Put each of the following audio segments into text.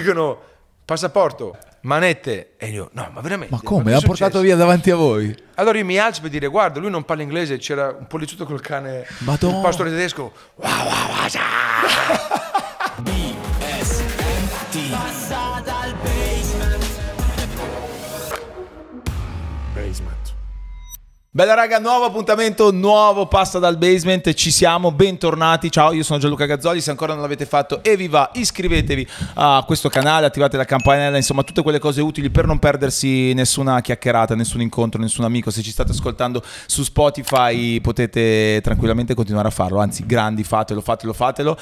dicono passaporto, manette. E io, no, ma veramente. Ma come? L'ha portato via davanti a voi? Allora io mi alzo per dire, guarda, lui non parla inglese, c'era un poliziotto col cane, Madonna. il pastore tedesco. Wow, wow, wow, Bella raga, nuovo appuntamento, nuovo passa dal basement, ci siamo, bentornati, ciao io sono Gianluca Gazzoli, se ancora non l'avete fatto e vi va iscrivetevi a questo canale, attivate la campanella, insomma tutte quelle cose utili per non perdersi nessuna chiacchierata, nessun incontro, nessun amico, se ci state ascoltando su Spotify potete tranquillamente continuare a farlo, anzi grandi fatelo, fatelo, fatelo.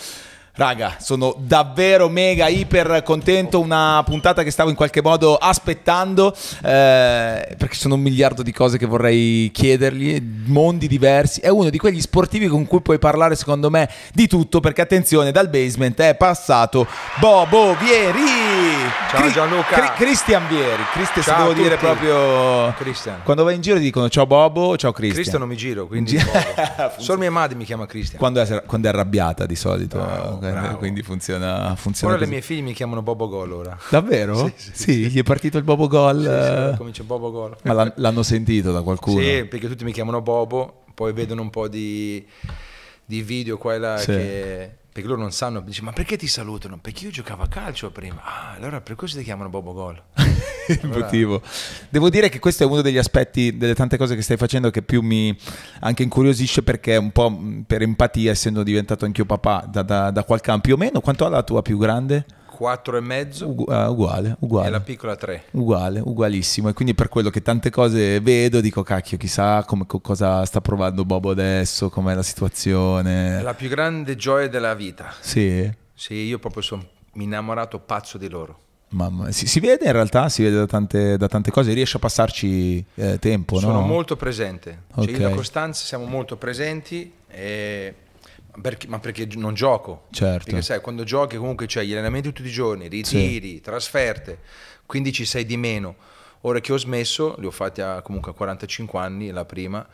Raga, sono davvero mega iper contento, una puntata che stavo in qualche modo aspettando eh, perché sono un miliardo di cose che vorrei chiedergli, mondi diversi, è uno di quegli sportivi con cui puoi parlare secondo me di tutto perché attenzione dal basement è passato Bobo Vieri! Ciao Gianluca. Cristian Vieri, Cristian se devo dire proprio... Cristian. Quando vai in giro dicono ciao Bobo, ciao Cristian. Cristian non mi giro, quindi. Solo mia madre mi chiama Cristian. Quando è, quando è arrabbiata di solito, Bravo, eh, bravo. quindi funziona, funziona Ora le mie figlie mi chiamano Bobo Gol ora. Davvero? Sì, Sì, sì, sì, gli è partito il Bobo Gol. Sì, eh, comincia Bobo Gol. Ma l'han- l'hanno sentito da qualcuno? Sì, perché tutti mi chiamano Bobo, poi vedono un po' di, di video qua e là che... Perché loro non sanno, dice ma perché ti salutano? Perché io giocavo a calcio prima. Ah, allora per questo ti chiamano Bobo Gol. il motivo. Devo dire che questo è uno degli aspetti, delle tante cose che stai facendo che più mi anche incuriosisce perché un po' mh, per empatia, essendo diventato anch'io papà da, da- da qualche anno più o meno. Quanto ha la tua più grande? Quattro e mezzo Ugu- ah, uguale, uguale. e la piccola tre. Uguale, ugualissimo. E quindi per quello che tante cose vedo, dico cacchio, chissà come, co- cosa sta provando Bobo adesso, com'è la situazione. È la più grande gioia della vita. Sì, Sì, io proprio sono innamorato pazzo di loro. mamma, si, si vede in realtà, si vede da tante, da tante cose, riesce a passarci eh, tempo, Sono no? molto presente. Cioè, io e la Costanza siamo molto presenti, e- perché- ma perché non gioco. Certo. Perché sai, quando giochi comunque c'hai gli allenamenti tutti i giorni, ritiri, trasferte, quindi ci sei di meno. Ora che ho smesso, li ho fatti a, comunque a 45 anni, la prima,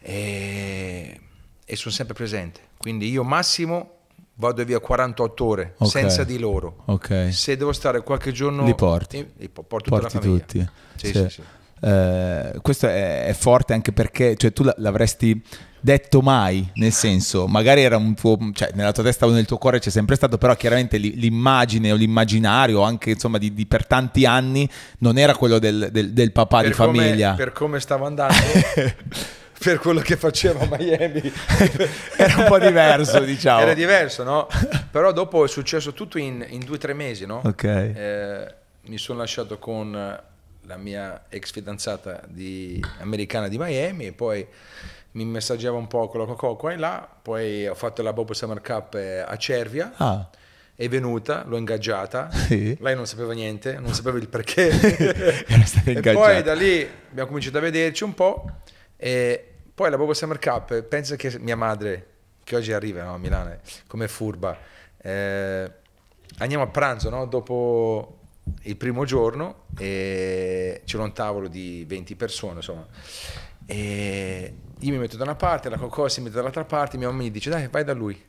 e, e sono sempre presente. Quindi io massimo vado via 48 ore Ok. senza di loro. Ok. Se devo stare qualche giorno... Li porti. eh, li po- porto Porti la famiglia. tutti. Sì, Sì. sì, sì. Eh, questo è, è forte anche perché cioè, tu l'avresti detto mai, nel senso, magari era un tuo, cioè nella tua testa o nel tuo cuore c'è sempre stato, però chiaramente l'i- l'immagine o l'immaginario anche insomma di, di per tanti anni non era quello del, del- del papà di come- famiglia. per come stavo andando, per quello che facevo a Miami, Era un po' diverso, diciamo. Era diverso, no? Però dopo è successo tutto in, in due o tre mesi, no? Ok. Eh, mi sono lasciato con la mia ex fidanzata di- americana di Miami e poi mi messaggiava un po' con la Coco qua e là, poi ho fatto la Bobo Summer Cup eh, a Cervia. Ah, È venuta, l'ho ingaggiata. Sì. Lei non sapeva niente, non sapeva il perché. E ingaggiata. poi da lì abbiamo cominciato a vederci un po'. E poi la Bobo Summer Cup, pensa che mia madre, che oggi arriva no, a Milano, eh, come furba, eh, andiamo a pranzo no, dopo il primo giorno e c'era un tavolo di 20 persone, insomma. E io mi metto da una parte, la Cocò si mette dall'altra parte, mia mamma mi dice dai vai da lui.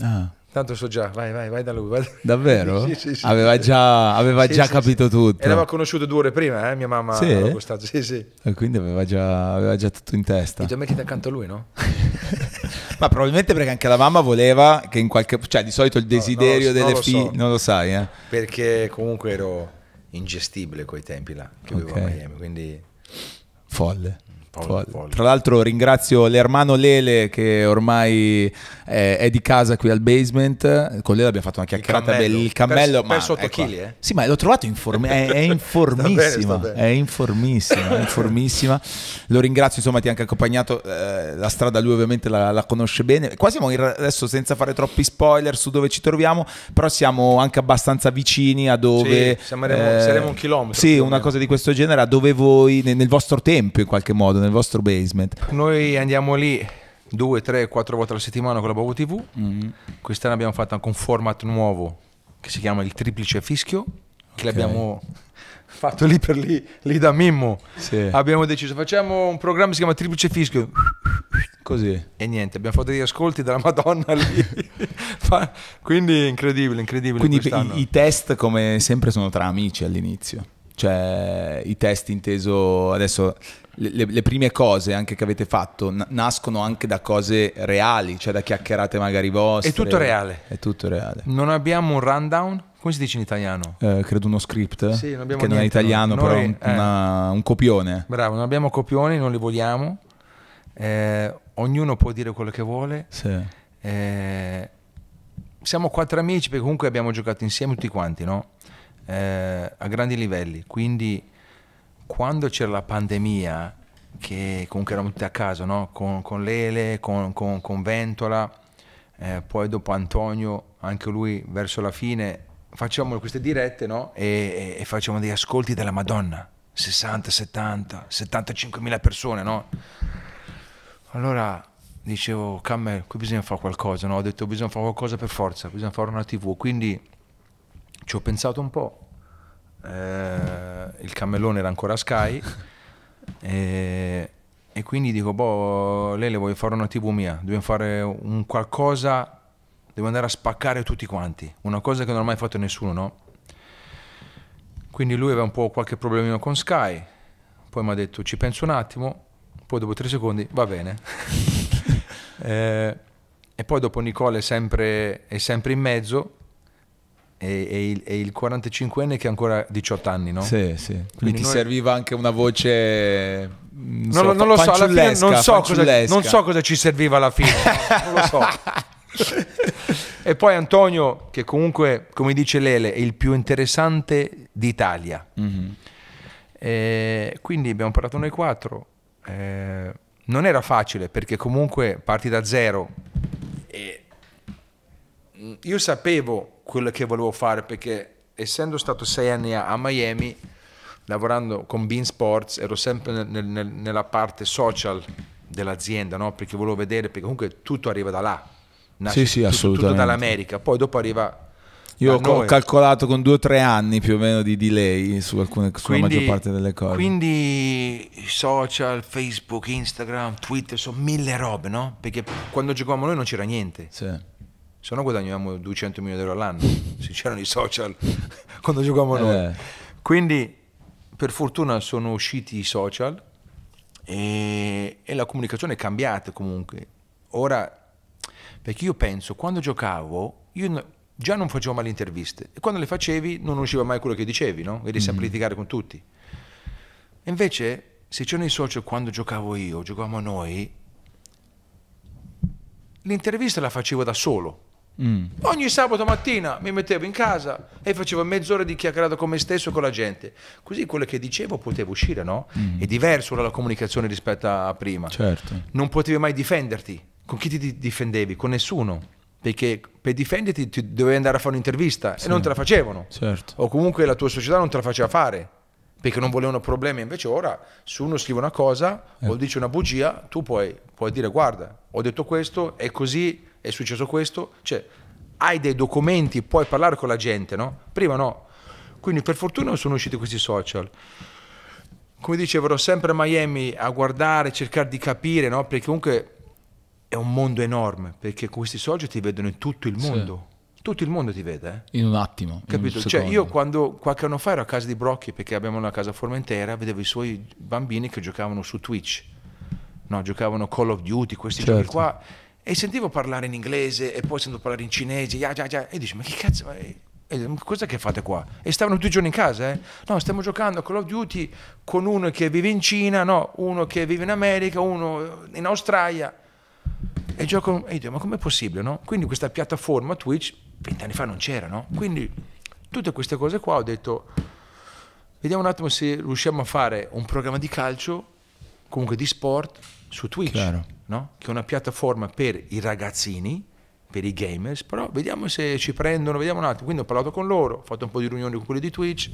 ah, Tanto so già, vai, vai, vai da lui. vai da- davvero? Sì, sì, sì. Aveva già, aveva già capito tutto. E l'aveva conosciuto due ore prima, eh, mia mamma. Sì? alla Costanza. Sì, sì. E quindi aveva già, aveva già tutto in testa. E già mettiti accanto a lui, no? Ma probabilmente perché anche la mamma voleva che in qualche... Cioè di solito il desiderio non lo- non delle lo figlie... so. Non lo sai, eh? Perché comunque ero ingestibile quei tempi là, che vivevo a Miami, quindi... Folle. Folle. folle. Tra l'altro ringrazio l'ermano Lele che ormai è, è di casa qui al basement. Con Lele abbiamo fatto una chiacchierata bella. Il cammello, Per- ma perso otto ecco. chili, eh? Sì, ma l'ho trovato informi- è, è informissima. Sta bene, sta bene. È informissima, informissima. Lo ringrazio, insomma, ti ha anche accompagnato. eh, la strada lui ovviamente la, la conosce bene. Qua siamo in- adesso senza fare troppi spoiler su dove ci troviamo, però siamo anche abbastanza vicini a dove... Sì, saremo- saremo un chilometro, Sì, una cosa di questo genere, a dove voi, nel, nel vostro tempio in qualche modo, nel vostro basement. Noi andiamo lì due, tre, quattro volte alla settimana con la Bobo TV. Mm-hmm. Quest'anno abbiamo fatto anche un format nuovo che si chiama il triplice fischio, che l'abbiamo fatto lì per lì, lì da Mimmo. Sì. Abbiamo deciso, facciamo un programma che si chiama triplice fischio. Così. E niente, abbiamo fatto degli ascolti della Madonna lì. Quindi incredibile, incredibile. Quindi i, i test come sempre sono tra amici all'inizio. Cioè i test inteso adesso le, le- prime cose anche che avete fatto n- nascono anche da cose reali, cioè da chiacchierate magari vostre. È tutto reale. È tutto reale. Non abbiamo un rundown? Come si dice in italiano? Eh, credo uno script Sì, non che non è niente, italiano, no. però Noi- un, eh. una- un copione. Bravo, non abbiamo copioni, non li vogliamo. Eh, ognuno può dire quello che vuole. Sì. Eh, siamo quattro amici perché comunque abbiamo giocato insieme tutti quanti, no? Eh, a grandi livelli. Quindi quando c'era la pandemia, che comunque eravamo tutti a casa, no? Con, con Lele, con, con- con Ventola, eh, poi dopo Antonio, anche lui verso la fine, facciamo queste dirette, no? E, e- e facciamo degli ascolti della Madonna. 60, 70, 75 mila persone, no? Allora dicevo, Cammel, qui bisogna fare qualcosa, no? Ho detto bisogna fare qualcosa per forza, bisogna fare una tv, quindi ci ho pensato un po', Eh, il cammellone era ancora Sky. E, e quindi dico, boh, Lele voglio fare una tv mia, dobbiamo fare un qualcosa, devo andare a spaccare tutti quanti, una cosa che non ha mai fatto nessuno, no? Quindi lui aveva un po' qualche problemino con Sky, poi mi ha detto ci penso un attimo, poi dopo tre secondi va bene. Eh, e poi dopo Nicole è sempre, è sempre in mezzo e, e il, e il 45enne che ha ancora 18 anni, no? Sì, sì. Quindi, Quindi ti noi- serviva anche una voce. Non, lo- non lo so, alla fine non so, cosa, non so cosa ci serviva alla fine, no, non lo so. e poi Antonio, che comunque, come dice Lele, è il più interessante d'Italia. Mhm. E quindi abbiamo parlato noi quattro. Eh, non era facile perché comunque parti da zero. E mm, io sapevo quello che volevo fare perché essendo stato sei anni a, a Miami, lavorando con Bean Sports, ero sempre nel- nel- nel- nella parte social dell'azienda, no? perché volevo vedere, perché comunque tutto arriva da là. Sì, sì, tutto- assolutamente. Tutto dall'America, poi dopo arriva... Io ho noi. calcolato con due o tre anni più o meno di delay su alcune, sulla maggior parte delle cose. Quindi social, Facebook, Instagram, Twitter, sono mille robe, no? Perché quando giocavamo noi non c'era niente, Sì. Se no guadagnavamo 200 milioni di euro all'anno, se c'erano i social quando giocavamo noi. Eh. Quindi per fortuna sono usciti i social e, e la comunicazione è cambiata comunque. Ora, perché io penso, quando giocavo, io già non facevo mai le interviste e quando le facevi non usciva mai quello che dicevi, no? Eri sempre a litigare con tutti. E invece, se c'erano i social quando giocavo io, giocavamo noi, l'intervista la facevo da solo. Mm. Ogni sabato mattina mi mettevo in casa e facevo mezz'ora di chiacchierata con me stesso e con la gente. Così quello che dicevo poteva uscire, no? È diverso ora la comunicazione rispetto a prima. Certo. Non potevi mai difenderti. Con chi ti di- difendevi? Con nessuno. Perché per difenderti ti dovevi andare a fare un'intervista e non te la facevano. Certo. O comunque la tua società non te la faceva fare. Perché non volevano problemi. Invece ora, se uno scrive una cosa o dice una bugia, tu puoi, puoi dire guarda, ho detto questo, è così, è successo questo. Cioè, hai dei documenti, puoi parlare con la gente, no? Prima no. Quindi per fortuna sono usciti questi social. Come dicevo, ero sempre a Miami a guardare, cercare di capire, no? Perché comunque è un mondo enorme, perché questi social ti vedono in tutto il mondo. Tutto il mondo ti vede, eh? In un attimo. Capito? un Cioè, io quando qualche anno fa ero a casa di Brocchi perché abbiamo una casa a Formentera, vedevo i suoi bambini che giocavano su Twitch, no, giocavano Call of Duty, questi Certo. giochi qua, e sentivo parlare in inglese e poi sentivo parlare in cinese, ya, ya, ya, e dici, ma che cazzo, ma, cosa che fate qua? E stavano tutti i giorni in casa, eh? No, stiamo giocando a Call of Duty con uno che vive in Cina, no, uno che vive in America, uno in Australia. E gioco, e dico, ma com'è possibile, no? Quindi questa piattaforma Twitch, vent'anni fa non c'era, no? Quindi tutte queste cose qua ho detto, vediamo un attimo se riusciamo a fare un programma di calcio, comunque di sport, su Twitch, Chiaro. No? Che è una piattaforma per i ragazzini, per i gamers, però vediamo se ci prendono, vediamo un attimo. Quindi ho parlato con loro, ho fatto un po' di riunioni con quelli di Twitch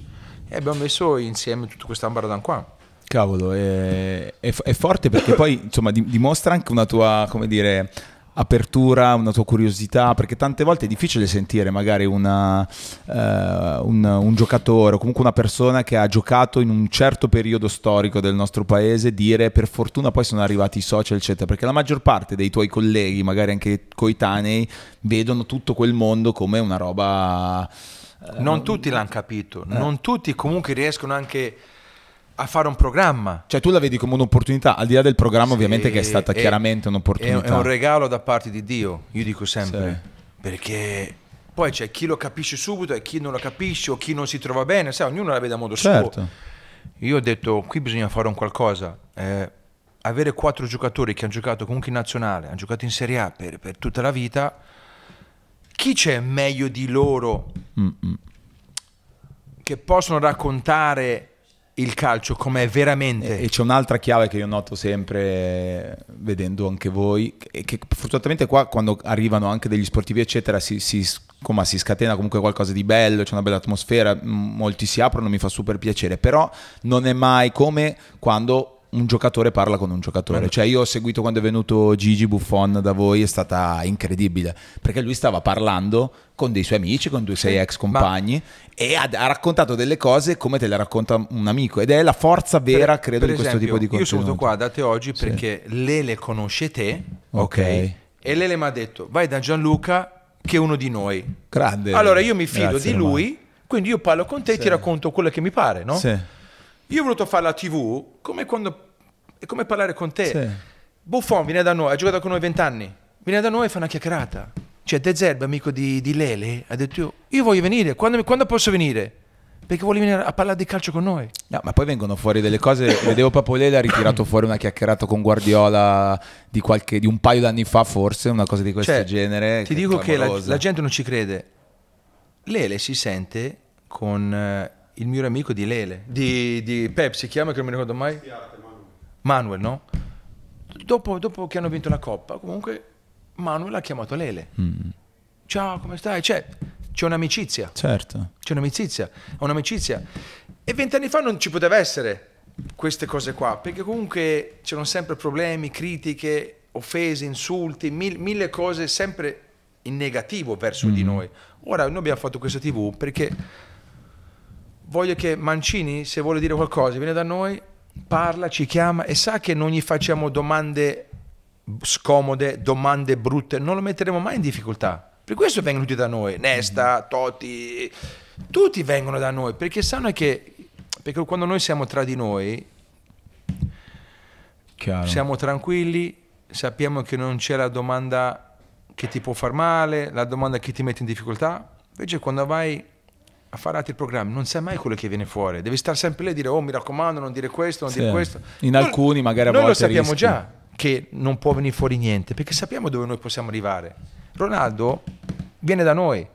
e abbiamo messo insieme tutta questa ambaradan qua. Cavolo, è, è- è forte perché poi insomma di- dimostra anche una tua, come dire, apertura, una tua curiosità, perché tante volte è difficile sentire magari una, uh, un, un, giocatore o comunque una persona che ha giocato in un certo periodo storico del nostro paese dire per fortuna poi sono arrivati i social, eccetera, perché la maggior parte dei tuoi colleghi, magari anche coetanei, vedono tutto quel mondo come una roba... Uh, non tutti l'hanno capito, eh. non tutti comunque riescono anche a fare un programma. Cioè tu la vedi come un'opportunità, al di là del programma sì, ovviamente che è stata è, chiaramente un'opportunità. È un regalo da parte di Dio, io dico sempre, sì. perché poi c'è chi lo capisce subito e chi non lo capisce o chi non si trova bene, sai, ognuno la vede a modo certo. suo. Io ho detto, qui bisogna fare un qualcosa. Eh, avere quattro giocatori che hanno giocato comunque in nazionale, hanno giocato in Serie A per, per tutta la vita, chi c'è meglio di loro Mm-mm. che possono raccontare il calcio com'è veramente. E, e c'è un'altra chiave che io noto sempre vedendo anche voi, e che fortunatamente qua quando arrivano anche degli sportivi eccetera si, si, come, si scatena comunque qualcosa di bello, c'è una bella atmosfera, molti si aprono, mi fa super piacere, però non è mai come quando un giocatore parla con un giocatore. Cioè, io ho seguito quando è venuto Gigi Buffon da voi, è stata incredibile perché lui stava parlando con dei suoi amici, con due sei ex compagni Ma... e ha, ha, raccontato delle cose come te le racconta un amico ed è la forza vera, per, credo, per di questo tipo di contenuto. Io sono venuto qua da te oggi perché sì. Lele conosce te, ok? okay. E Lele mi ha detto vai da Gianluca che è uno di noi. Grande. Allora io mi fido Grazie, di lui, quindi io parlo con te e sì. ti racconto quello che mi pare, no? Sì. Io ho voluto fare la TV come quando è come parlare con te. Sì. Buffon viene da noi, ha giocato con noi vent'anni, viene da noi e fa una chiacchierata. Cioè, De Zerbe, amico di, di, Lele, ha detto io, io voglio venire, quando, quando, posso venire? Perché vuole venire a parlare di calcio con noi. No, ma poi vengono fuori delle cose, vedevo proprio Lele ha ritirato fuori una chiacchierata con Guardiola di, qualche, di un paio d'anni fa forse, una cosa di questo cioè, genere. Ti dico che la, la, gente non ci crede. Lele si sente con eh, il mio amico di Lele, di, di Pep, si chiama che non mi ricordo mai? Manuel, no? Dopo, dopo, che hanno vinto la Coppa, comunque Manuel ha chiamato Lele. Mm. Ciao, come stai? C'è, c'è un'amicizia. Certo. C'è un'amicizia, un'amicizia. E vent'anni fa non ci poteva essere queste cose qua, perché comunque c'erano sempre problemi, critiche, offese, insulti, mil, mille cose sempre in negativo verso mm. di noi. Ora noi abbiamo fatto questa TV perché voglio che Mancini, se vuole dire qualcosa, viene da noi parla, ci chiama e sa che non gli facciamo domande scomode, domande brutte, non lo metteremo mai in difficoltà. Per questo vengono tutti da noi, Nesta, mm-hmm. Totti, tutti vengono da noi perché sanno che perché quando noi siamo tra di noi Chiaro. siamo tranquilli, sappiamo che non c'è la domanda che ti può far male, la domanda che ti mette in difficoltà. Invece quando vai a fare altri programmi, non sai mai quello che viene fuori. Devi stare sempre lì e dire, oh mi raccomando, non dire questo, non sì. dire questo. In noi, alcuni magari a noi volte lo sappiamo rischi. già che non può venire fuori niente, perché sappiamo dove noi possiamo arrivare. Ronaldo viene da noi,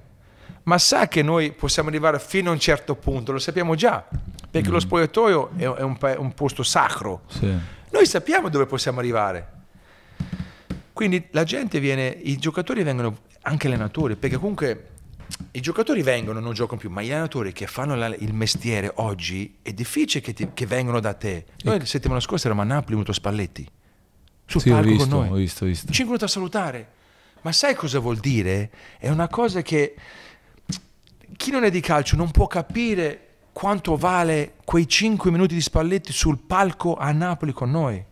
ma sa che noi possiamo arrivare fino a un certo punto, lo sappiamo già, perché mm. lo spogliatoio è, è un, un, posto sacro. Sì. Noi sappiamo dove possiamo arrivare. Quindi la gente viene, i giocatori vengono, anche allenatori, perché comunque i giocatori vengono non giocano più, ma gli allenatori che fanno la, il mestiere oggi è difficile che, ti, che vengano da te. Noi la settimana scorsa eravamo a Napoli, venuto Spalletti, sul sì, palco visto, con noi. Ho visto, ho visto. 5 minuti a salutare. Ma sai cosa vuol dire? È una cosa che chi non è di calcio non può capire quanto vale quei 5 minuti di Spalletti sul palco a Napoli con noi.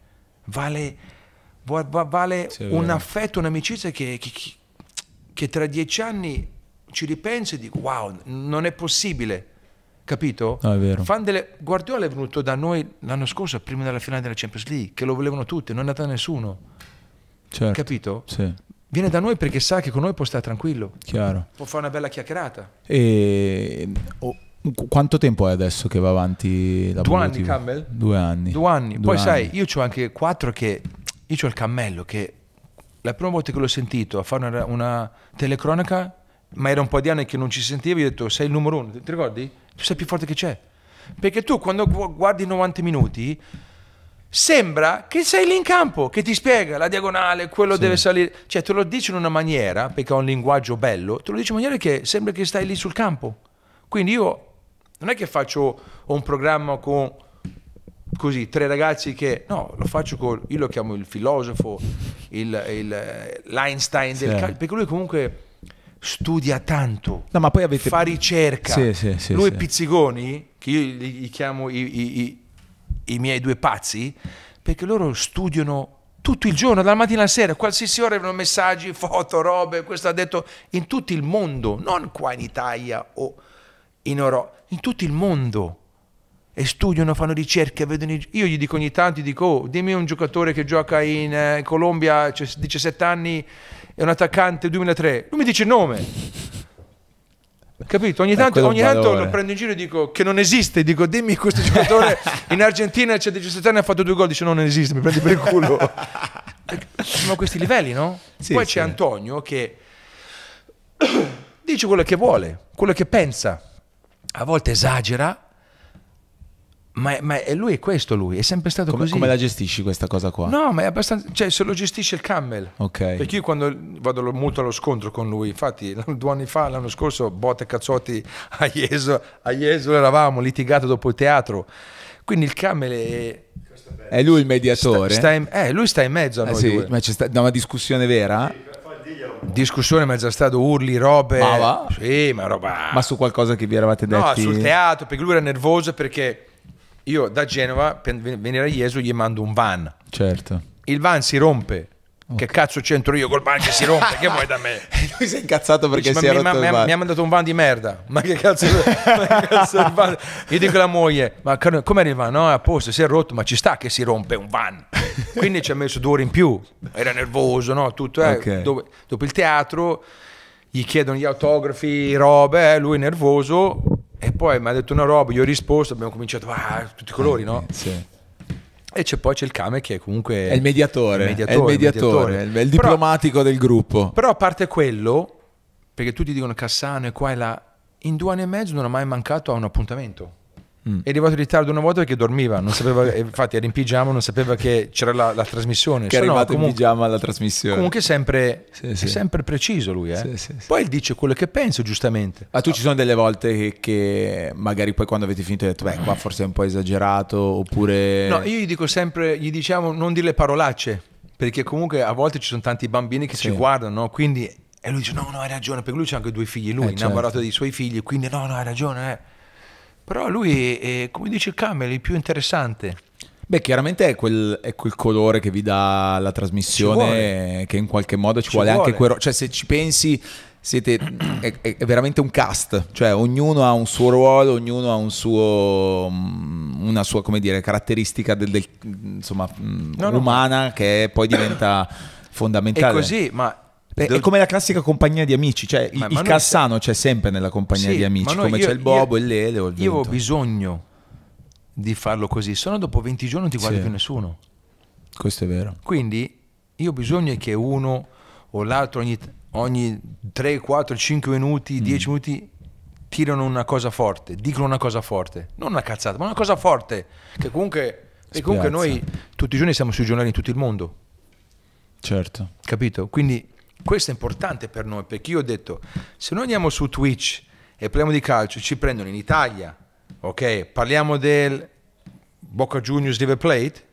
Vale, vale sì, un affetto, un'amicizia che, che, che tra dieci anni ci ripenso e dico wow, non è possibile, capito? No, è vero. Delle... Guardiola è venuto da noi l'anno scorso, prima della finale della Champions League, che lo volevano tutti, non è andato nessuno. Certo. Capito? Sì. Viene da noi perché sa che con noi può stare tranquillo. Chiaro. Può fare una bella chiacchierata. E... Oh, quanto tempo è adesso che va avanti la Due anni, Campbell? Due anni. Due anni. Due Poi anni. sai, io ho anche quattro che... Io ho il cammello che la prima volta che l'ho sentito a fare una, una telecronaca ma era un po' di anni che non ci sentivo, io ho detto sei il numero uno, ti ricordi? Tu sei più forte che c'è. Perché tu quando guardi 90 minuti sembra che sei lì in campo, che ti spiega la diagonale, quello sì. deve salire. Cioè te lo dice in una maniera, perché ha un linguaggio bello, te lo dice in maniera che sembra che stai lì sul campo. Quindi io non è che faccio un programma con così tre ragazzi che no, lo faccio con io lo chiamo il filosofo, il- il- l'Einstein del Sì. calcio, perché lui comunque studia tanto, No, ma poi avete... fa ricerca. Sì, sì, sì, lui. Pizzigoni, che io li, chiamo i, i- i- i miei due pazzi, perché loro studiano tutto il giorno, dalla mattina alla sera, qualsiasi ora arrivano messaggi, foto, robe, questo ha detto in tutto il mondo, non qua in Italia o in Europa, in tutto il mondo. E studiano, fanno ricerche, vedono Io gli dico ogni tanto, gli dico, oh, dimmi un giocatore che gioca in eh, Colombia, c'ha 17 anni, è un attaccante 2003. Lui mi dice il nome. Capito? Ogni Eh, tanto, ogni tanto lo prendo in giro e dico che non esiste. Dico, dimmi questo giocatore in Argentina c'è 17 anni ha fatto due gol. Dice, no, non esiste, mi prendi per il culo. Sono questi livelli, no? Sì, Poi sì. c'è Antonio che dice quello che vuole, quello che pensa. A volte esagera, ma, ma è lui è questo lui, è sempre stato Come, così. come la gestisci questa cosa qua? No, ma è abbastanza. Cioè, se lo gestisce il Cammel. Ok. Perché io quando vado molto allo scontro con lui, infatti due anni fa, l'anno scorso, botte e cazzotti a Jesolo, a Jesolo eravamo litigato dopo il teatro. Quindi il Cammel è. È lui il Sta, mediatore? sta in- eh, lui sta in mezzo a Eh noi sì, due. ma c'è stata una discussione vera? Discussione in mezzo a stato, urli, robe. Ma va? Sì, ma roba. Ma su qualcosa che vi eravate no, detti? sul teatro, perché lui era nervoso perché io da Genova per ven- venire a Jesolo gli mando un van. Certo. Il van si rompe. Che cazzo c'entro io col van che si rompe? che vuoi da me? lui si è incazzato perché Dice, si è ma mi, rotto ma- il mi- bar. mi ha mandato un van di merda. Ma che cazzo, ma che cazzo è il van? Io dico alla moglie, ma come arriva? No, è a posto, si è rotto, ma ci sta che si rompe un van. Quindi ci ha messo due ore in più. Era nervoso, no? Tutto, eh. Ok. Dove- dopo il teatro gli chiedono gli autografi, robe, eh, lui è nervoso. E poi mi ha detto una roba, io ho risposto, abbiamo cominciato, ah, tutti i colori, no? Sì. E c'è poi c'è il Kame che è comunque... È il mediatore, il è il mediatore, il, è il Però- diplomatico del gruppo. però a parte quello, perché tutti dicono Cassano e qua e là, in due anni e mezzo non ha mai mancato a un appuntamento. Mm. È arrivato in ritardo una volta perché dormiva, non sapeva, infatti era in pigiama, non sapeva che c'era la, la trasmissione. Che è no, arrivato in comunque, pigiama alla trasmissione. comunque sempre, Sì, è sì. sempre preciso lui. Eh? Sì. Poi dice quello che pensa, giustamente. Ma tu ci sono delle volte che, che magari poi quando avete finito hai detto, beh, qua forse è un po' esagerato, oppure... No, io gli dico sempre, gli diciamo non dire parolacce, perché comunque a volte ci sono tanti bambini che ci guardano, no? quindi... E lui dice, no, no, hai ragione, perché lui c'ha anche due figli, lui Eh, è innamorato certo. dei suoi figli, quindi no, no, hai ragione. eh. Però lui, è, è, come dice il Camel, il più interessante. Beh, chiaramente è quel, è quel colore che vi dà la trasmissione, che in qualche modo ci, Ci vuole, anche vuole. quel... ro- Cioè, se ci pensi, siete, è, è- è veramente un cast. Cioè, ognuno ha un suo ruolo, ognuno ha un suo, mm, una sua, come dire, caratteristica del, del- insomma, mm, No, no, umana che poi diventa È fondamentale. così, ma... È, come la classica compagnia di amici, cioè Ma- il, ma il Cassano c'è sempre nella compagnia Sì, di amici, come io- c'è il Bobo, io- il Lele o il Io ho bisogno di farlo così, se no dopo 20 giorni non ti guarda Sì. più nessuno. Questo è vero. Quindi io ho bisogno che uno o l'altro ogni, ogni 3, 4, 5 Mm. minuti, 10 minuti tirano una cosa forte, dicono una cosa forte, non una cazzata, ma una cosa forte, che comunque, che comunque noi tutti i giorni siamo sui giornali in tutto il mondo, Certo. capito? Quindi questo è importante per noi, perché io ho detto, se noi andiamo su Twitch e parliamo di calcio, ci prendono in Italia, ok? Parliamo del Boca Juniors River Plate,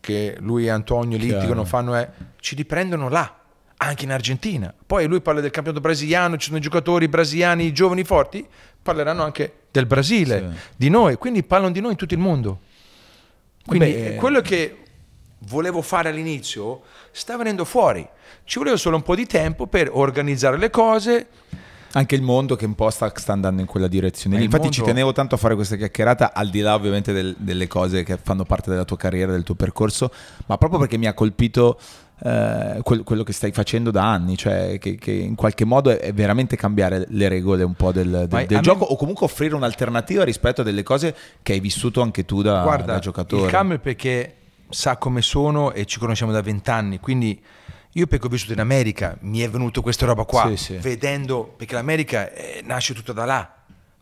che lui e Antonio litigano, fanno, eh, ci riprendono là, anche in Argentina. Poi lui parla del campionato brasiliano, ci sono i giocatori brasiliani giovani forti, parleranno anche del Brasile, Sì. di noi, quindi parlano di noi in tutto il mondo. Quindi Beh, eh, quello che volevo fare all'inizio sta venendo fuori. Ci voleva solo un po' di tempo per organizzare le cose. Anche il mondo che un po' sta, sta andando in quella direzione. Ma il Infatti ci mondo- tenevo tanto a fare questa chiacchierata, al di là ovviamente del- delle cose che fanno parte della tua carriera, del tuo percorso, ma proprio perché mi ha colpito eh, quel- quello che stai facendo da anni, cioè che, che in qualche modo è, è veramente cambiare le regole un po' del, del- del a me- gioco o comunque offrire un'alternativa rispetto a delle cose che hai vissuto anche tu da, Guarda, da giocatore. il Camel perché sa come sono e ci conosciamo da vent'anni, quindi io perché ho vissuto in America mi è venuto questa roba qua, Sì, sì. vedendo, perché l'America eh, nasce tutto da là.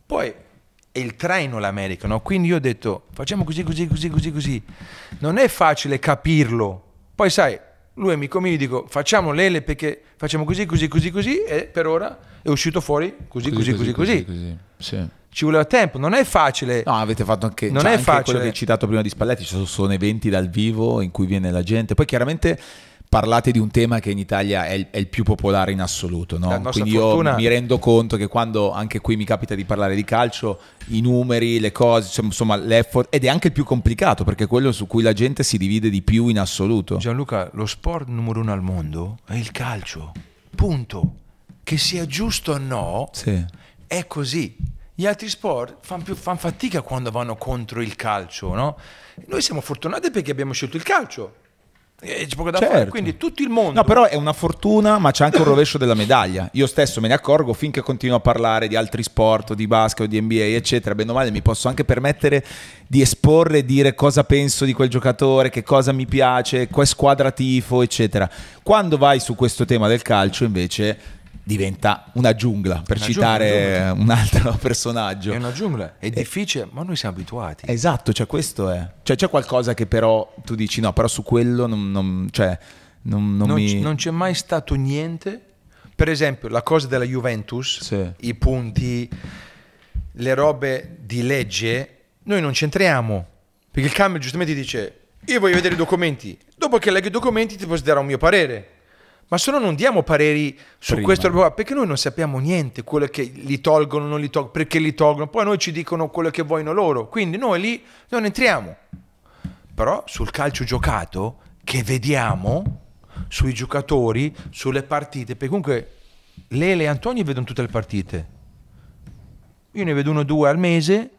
Poi è il traino l'America, no? Quindi io ho detto facciamo così, così, così, così, così. Non è facile capirlo. Poi sai, lui è amico mio, gli dico facciamo l'ele perché facciamo così, così, così, così e per ora è uscito fuori così, così, così, così. Sì. Ci voleva tempo, non è facile. No, avete fatto anche, Non cioè, è anche facile. quello che hai citato prima di Spalletti, ci sono eventi dal vivo in cui viene la gente. Poi chiaramente parlate di un tema che in Italia è il, è il più popolare in assoluto, no? Quindi fortuna- io mi rendo conto che quando anche qui mi capita di parlare di calcio, i numeri, le cose, insomma, insomma l'effort, ed è anche il più complicato perché è quello su cui la gente si divide di più in assoluto. Gianluca, lo sport numero uno al mondo è il calcio. Punto. Che sia giusto o no, Sì. è così. Gli altri sport fanno fan fatica quando vanno contro il calcio, no? Noi siamo fortunati perché abbiamo scelto il calcio. E c'è poco da Certo. fare. Quindi tutto il mondo. No, però è una fortuna, ma c'è anche un rovescio della medaglia. Io stesso me ne accorgo finché continuo a parlare di altri sport, di basket, o di NBA, eccetera. Bene o male, mi posso anche permettere di esporre e dire cosa penso di quel giocatore, che cosa mi piace, quale squadra tifo, eccetera. Quando vai su questo tema del calcio, invece, diventa una giungla, per Una citare giungla, un altro personaggio. È una giungla, è difficile, ma noi siamo abituati. Esatto, cioè questo è. Cioè c'è qualcosa che però tu dici no, però su quello non, non- cioè, non, non non, mi... c'è mai stato niente. Per esempio, la cosa della Juventus, Sì. i punti, le robe di legge, noi non c'entriamo. Perché il cambio giustamente dice: Io voglio vedere i documenti. Dopo che leggo i documenti, ti posso dare un mio parere. Ma se no non diamo pareri su Prima. questo perché noi non sappiamo niente, quello che li tolgono, non li tolgono, perché li tolgono, poi noi ci dicono quello che vogliono loro, quindi noi lì non entriamo. Però sul calcio giocato, che vediamo, sui giocatori, sulle partite, perché comunque Lele e Antonio vedono tutte le partite. Io ne vedo uno o due al mese.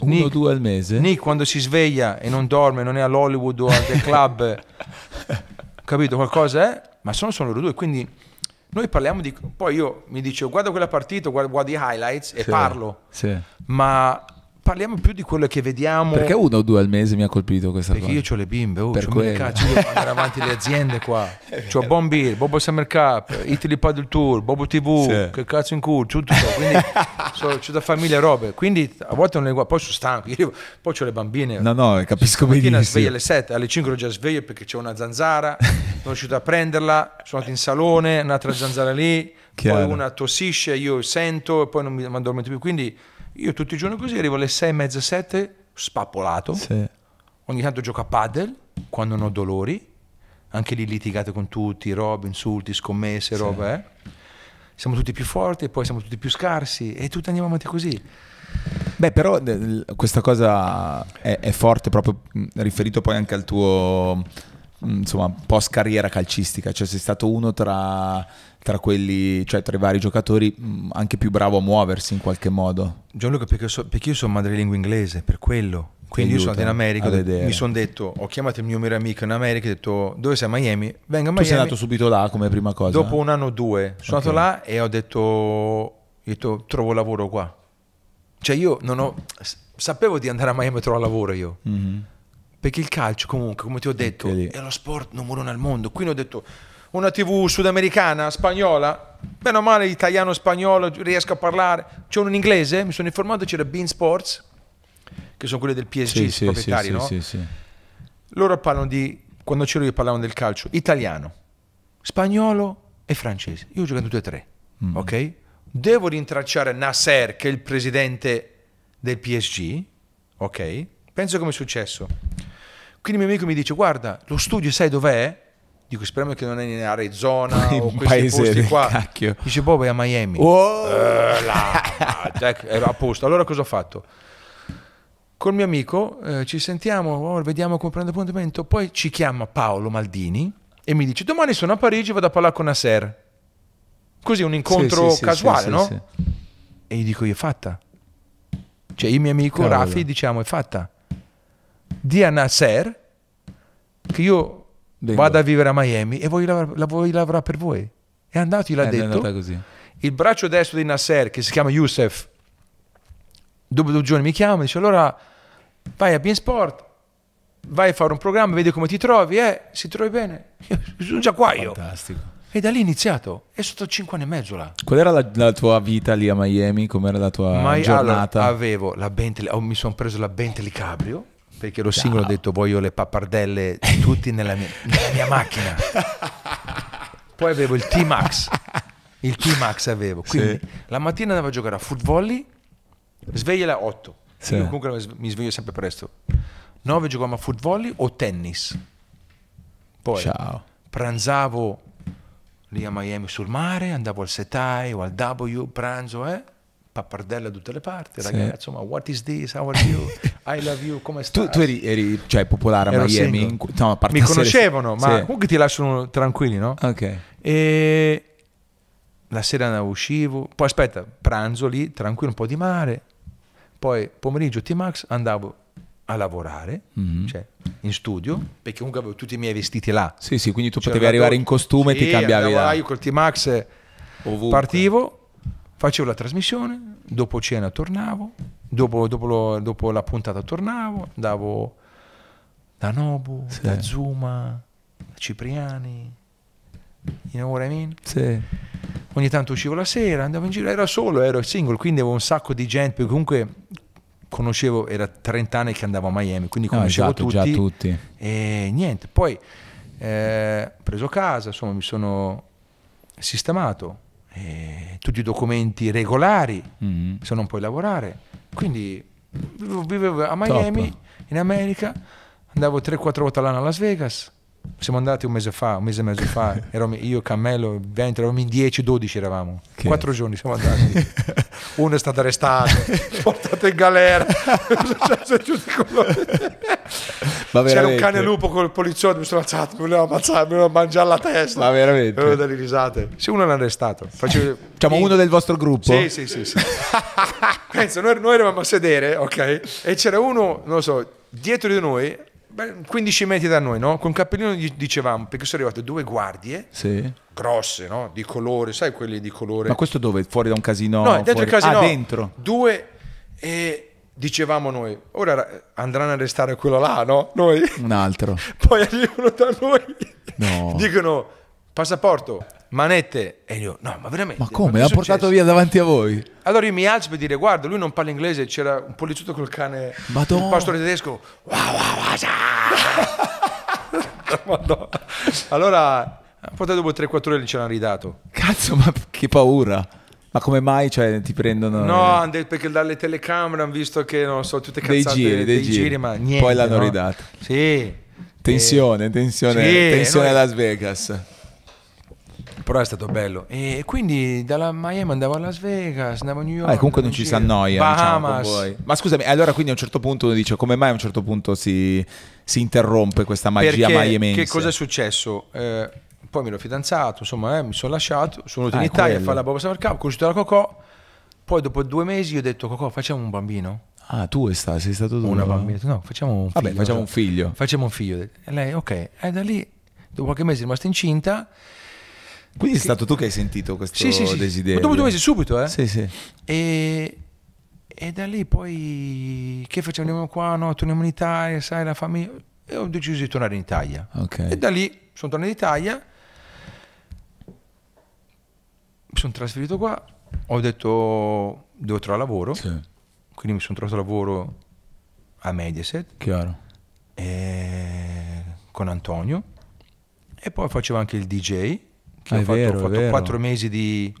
Uno o Nick- due al mese? Nick quando si sveglia e non dorme, non è all'Hollywood o al The Club, capito qualcosa è? Ma sono solo loro due, quindi noi parliamo di... Poi io mi dice guarda quella partita, guarda, guarda i highlights e Sì, parlo, sì. ma parliamo più di quello che vediamo. Perché uno o due al mese mi ha colpito questa Perché cosa? io ho le bimbe, oh, Per c'ho mille cazzo, io devo andare avanti le aziende qua. C'ho Bombir, Bobo Summer Cup, Italy Paddle Tour, Bobo TV, Sì. che cazzo in culo, tutto. Quindi so, c'ho da famiglia e robe. Quindi a volte non le guardo, poi sono stanco. Io, poi ho le bambine. No, no, capisco benissimo. sveglia alle 7, alle 5 ero già sveglio perché c'è una zanzara, sono riuscito a prenderla, sono andato in salone, un'altra zanzara lì, Chiaro. poi una tossisce, io sento e poi non mi mi addormento più. Quindi io tutti i giorni così arrivo alle 6 e mezza, 7, spappolato, Sì. ogni tanto gioco a paddle quando non ho dolori, anche lì litigate con tutti, robe, insulti, scommesse, robe, eh. Siamo tutti più forti e poi siamo tutti più scarsi e tutti andiamo avanti così. Beh, però eh, questa cosa è, è forte proprio mh, riferito poi anche al tuo mh, insomma, post carriera calcistica, cioè sei stato uno tra, tra quelli, cioè tra i vari giocatori mh, anche più bravo a muoversi in qualche modo. Gianluca, perché, so- perché io sono madrelingua inglese, per quello. Quindi io sono andato in America, mi sono detto, ho chiamato il mio migliore amico in America e ho detto, dove sei a Miami? Venga a Tu Miami. sei andato subito là come prima cosa? Dopo un anno o due sono Ok. andato là e ho detto, ho detto, trovo lavoro qua. Cioè io non ho, sapevo di andare a Miami a trovare lavoro io. Mhm. Perché il calcio comunque, come ti ho detto, lì. è lo sport numero uno al mondo. Quindi ho detto, una tv sudamericana, spagnola, bene o male italiano-spagnolo, riesco a parlare. C'è uno in inglese, mi sono informato, c'era Bean Sports, che sono quelli del PSG, Sì, proprietari, sì, no? sì, sì. Loro parlano di, quando c'ero io parlavano del calcio, italiano, spagnolo e francese. Io ho giocato tutte e tre, Mm. ok? Devo rintracciare Nasser, che è il presidente del PSG, ok? Penso come è successo. Quindi il mio amico mi dice, guarda, lo studio sai dov'è? Dico, speriamo che non è in Arizona o Un questi paese posti qua. cacchio. Dice, boh, vai a Miami. Wow! Eh, là, ecco, ero a posto. Allora cosa ho fatto? Col mio amico eh, ci sentiamo, oh, vediamo come prende appuntamento. Poi ci chiama Paolo Maldini e mi dice: Domani sono a Parigi, vado a parlare con Nasser. Così un incontro Sì, sì, casuale, sì, no? E gli dico: Io è fatta. Cioè, il mio amico Cavolo. Raffi diciamo: È fatta. Di a Nasser che io Vengo. vado a vivere a Miami e voglio lavorare, la voglio lavorare per voi. È andato, gliel'ha È detto andata così. il braccio destro di Nasser che si chiama Youssef dopo due giorni mi chiama e dice allora vai a Bean Sport vai a fare un programma vedi come ti trovi eh si trovi bene Io sono già qua io Fantastico. e da lì è iniziato è stato cinque anni e mezzo là Qual era la, la tua vita lì a Miami? Com'era la tua io- giornata? allora, avevo la Bentley oh, mi sono preso la Bentley Cabrio perché ero singolo ho detto voglio le pappardelle tutti nella mia, nella mia macchina poi avevo il T-Max il T-Max avevo quindi Sì. la mattina andavo a giocare a foot volley sveglia alle 8 Sì. io comunque mi sveglio sempre presto 9 giocavamo a foot volley o tennis poi Ciao. pranzavo lì a Miami sul mare, andavo al Setai o al W, pranzo, eh? Pappardella da tutte le parti, Sì. ragazzi, insomma, what is this, how are you, I love you, come stai? Tu, tu eri, eri, cioè, popolare a Ero Miami? in no, a Mi conoscevano, ma Sì. comunque ti lasciano tranquilli, no? Ok. E la sera andavo, uscivo, poi aspetta, pranzo lì, tranquillo, un po' di mare, poi pomeriggio T-Max andavo a lavorare, Mhm. cioè in studio, perché comunque avevo tutti i miei vestiti là. Sì, sì, quindi tu C'era potevi arrivare in costume e ti Sì, cambiavi andavo là. io col T-Max partivo, facevo la trasmissione, dopo cena tornavo, dopo, dopo lo- dopo la puntata tornavo, andavo da Nobu, Sì. da Zuma, da Cipriani, you know what I mean? Sì. Ogni tanto uscivo la sera, andavo in giro, ero solo, ero single, quindi avevo un sacco di gente, comunque conoscevo, era 30 anni che andavo a Miami, quindi No, conoscevo esatto, tutti. già tutti. E niente, poi eh, preso casa, insomma mi sono sistemato, eh, tutti i documenti regolari, Mhm. se non puoi lavorare. Quindi vivevo, vivevo a Miami, in America, andavo 3-4 volte all'anno a Las Vegas. Siamo andati un mese fa, un mese e mezzo fa, eravamo io, Cammello, Vento, eravamo in 10-12 eravamo, Che- quattro giorni siamo andati. Uno è stato arrestato, portato in galera, C'era un cane lupo con il poliziotto, mi sono alzato, mi voleva ammazzare, mi voleva mangiare la testa. Ma veramente? Avevo delle risate. Se uno l'ha arrestato, facevo... Diciamo uno del vostro gruppo? Sì, sì, sì. sì. Pensa, noi, noi eravamo a sedere, ok? E c'era uno, non lo so, dietro di noi, 15 metri da noi, no? Con cappellino gli dicevamo, perché sono arrivate due guardie, Sì. grosse, no? Di colore, sai quelli di colore... Ma questo dove? Fuori da un casino? No, dentro fuori- il casino. Ah, dentro. Due e dicevamo noi, ora ra- andranno a arrestare quello là, no? Noi. Un altro. Poi arrivano da noi, No. dicono passaporto, manette. E io, no, ma veramente. Ma come? L'ha portato via davanti a voi? Allora io mi alzo per dire, guarda, lui non parla inglese, c'era un poliziotto col cane, Madonna. il pastore tedesco. Wow, wow, wow, allora, poi dopo 3-4 ore ce l'hanno ridato. Cazzo, ma che paura. Ma come mai cioè, ti prendono... No, detto perché dalle telecamere hanno visto che, non so, tutte Dei cazzate giri, dei giri. ma niente. Poi l'hanno no? ridato. Sì. Tensione, tensione, Sì, tensione a noi- Las Vegas. Però è stato bello. E quindi dalla Miami andavo a Las Vegas, andavo a New York. Ah, comunque non ci si annoia diciamo, Bahamas. voi. Ma scusami, allora quindi a un certo punto uno dice come mai a un certo punto si, si interrompe questa magia Perché miamense? che cosa è successo? Eh, poi mi ero fidanzato, insomma, eh, mi sono lasciato, sono venuto Ah, in Italia a fare la Boba Summer Cup, ho conosciuto la Cocò. Poi dopo due mesi ho detto, Cocò, facciamo un bambino? Ah, tu sta- sei stato tu? Una bambina. No, facciamo un figlio. Vabbè, facciamo un figlio. Facciamo un figlio. E lei, ok. E da lì, dopo qualche mese è rimasta incinta. Quindi è stato tu che hai sentito questo Sì, sì, sì. desiderio? Ma dopo due mesi subito, eh? Sì, sì. E, e da lì poi che facciamo? Andiamo qua, no? Torniamo in Italia, sai, la famiglia. E ho deciso di tornare in Italia. Ok. E da lì sono tornato in Italia, mi sono trasferito qua, ho detto devo trovare lavoro, Sì, quindi mi sono trovato lavoro a Mediaset chiaro. eh, con Antonio e poi facevo anche il DJ, che Ah, ho è fatto, vero, ho fatto quattro mesi di,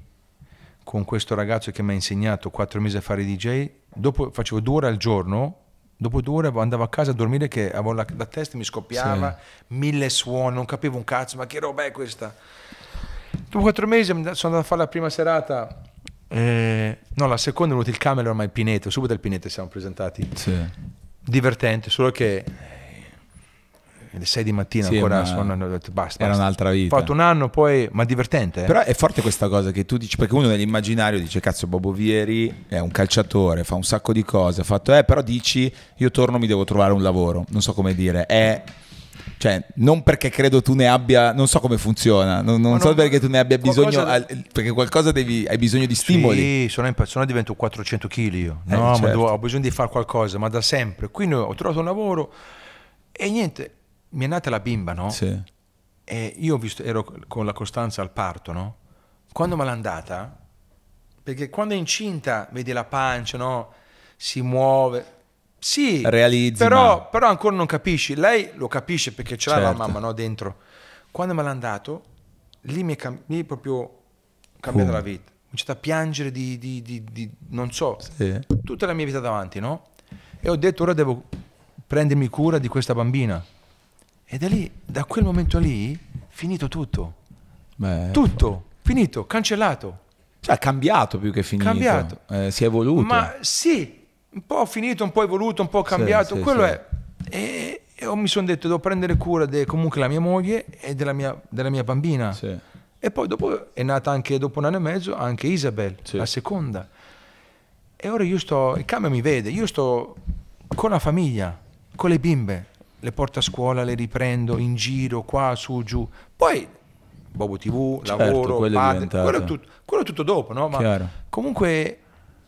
con questo ragazzo che mi ha insegnato quattro mesi a fare DJ, dopo facevo due ore al giorno, dopo due ore andavo a casa a dormire che avevo la, la testa mi scoppiava, mille suoni, non capivo un cazzo, ma che roba è questa? Dopo quattro mesi sono andato a fare la prima serata, eh, no la seconda è venuto il camera ormai il Pineto, subito al Pineto siamo presentati Sì. divertente, solo che alle 6 di mattina Sì, ancora sono, ho detto basta. Era basta. un'altra Ho vita. fatto un anno poi, ma divertente. eh? Però è forte questa cosa che tu dici, perché uno nell'immaginario dice cazzo Bobo Vieri è un calciatore, fa un sacco di cose, ha fatto eh, però dici io torno mi devo trovare un lavoro, non so come dire, è cioè non perché credo tu ne abbia, non so come funziona, non, non so non- perché tu ne abbia bisogno, al- perché qualcosa devi, hai bisogno di stimoli. Sì, sono, impa- sono divento 400 kg io. Eh, No, ma certo. devo- ho bisogno di fare qualcosa, ma da sempre. Quindi ho trovato un lavoro e niente, mi è nata la bimba, no? Sì. E io ho visto, ero con la Costanza al parto, no? Quando me l'ha andata, perché quando è incinta vedi la pancia, no? Si muove. Sì, Realizzi, però, ma- però ancora non capisci. Lei lo capisce perché ce l'ha la Certo. mamma no, dentro. Quando me l'ha andato, lì mi è, cam- mi è proprio cambiata Come? la vita. Ho iniziato a piangere di, di- di- di- non so, Sì. tutta la mia vita davanti, no? E ho detto ora devo prendermi cura di questa bambina. E da lì, da quel momento lì, finito tutto. Beh, Tutto, finito, cancellato. Cioè, ha cambiato più che finito. Cambiato. Eh, si è evoluto. Ma sì, un po' finito, un po' evoluto, un po' cambiato, sì, quello sì. è. E, e io mi sono detto, devo prendere cura de, comunque della mia moglie e della mia, della mia bambina. Sì. E poi dopo è nata anche, dopo un anno e mezzo, anche Isabel, Sì. la seconda. E ora io sto, il cambio mi vede, io sto con la famiglia, con le bimbe, le porto a scuola, le riprendo in giro, qua, su, giù. Poi, Bobo TV, Certo, lavoro, quello padre, quello, è tutto, quello è tutto dopo, no? Ma Chiaro. comunque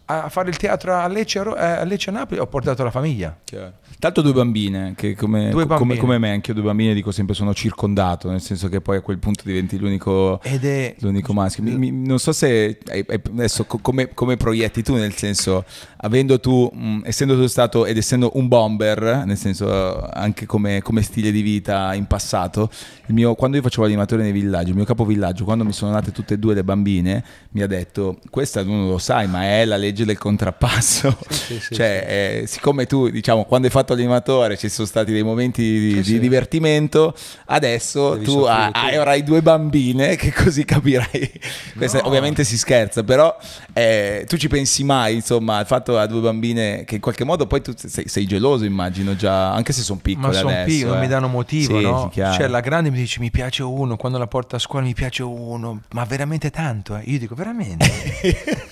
a fare il teatro a Lecce, a eh, a Lecce a Napoli ho portato la famiglia. Chiaro. Tanto due bambine, che come, Due come- bambine. come me, anche io due bambine dico sempre sono circondato, nel senso che poi a quel punto diventi l'unico, Ed è... l'unico maschio. Mi- mi- non so se adesso co- come, come proietti tu, nel senso, avendo tu, mh, essendo tu stato ed essendo un bomber, nel senso anche come, come stile di vita in passato, il mio- quando io facevo l'animatore nei villaggi, il mio capovillaggio, quando mi sono nate tutte e due le bambine, mi ha detto, questa non lo sai, ma è la legge del contrappasso. sì, sì, cioè, eh, siccome tu, diciamo, quando hai fatto l'animatore ci sono stati dei momenti di, di divertimento, adesso Devi tu hai, avrai due bambine che così capirai. Questa- No. Ovviamente si scherza, però eh, tu ci pensi mai, insomma, al fatto a due bambine che in qualche modo poi tu sei, sei geloso, immagino già, anche se sono piccole Ma sono non eh. mi danno motivo, Sì, no? cioè la grande mi dice mi piace uno, quando la porta a scuola mi piace uno, ma veramente tanto, eh? Io dico veramente?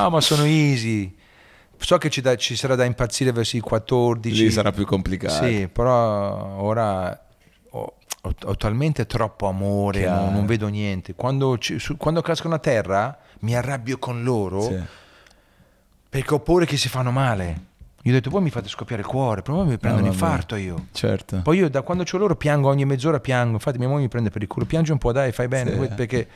no, ma sono easy. So che ci, da- ci sarà da impazzire verso i 14. Lì sarà più complicato. Sì, però ora ho, ho- ho talmente troppo amore, non, non vedo niente. Quando, ci- su- quando cascano a terra mi arrabbio con loro Sì. perché ho paura che si fanno male. Io ho detto, voi mi fate scoppiare il cuore, prima mi prendo No, un vabbè. infarto io. Certo. Poi io da quando c'ho loro piango ogni mezz'ora piango, infatti mia moglie mi prende per il culo, piangi un po', dai, fai bene, Sì. perché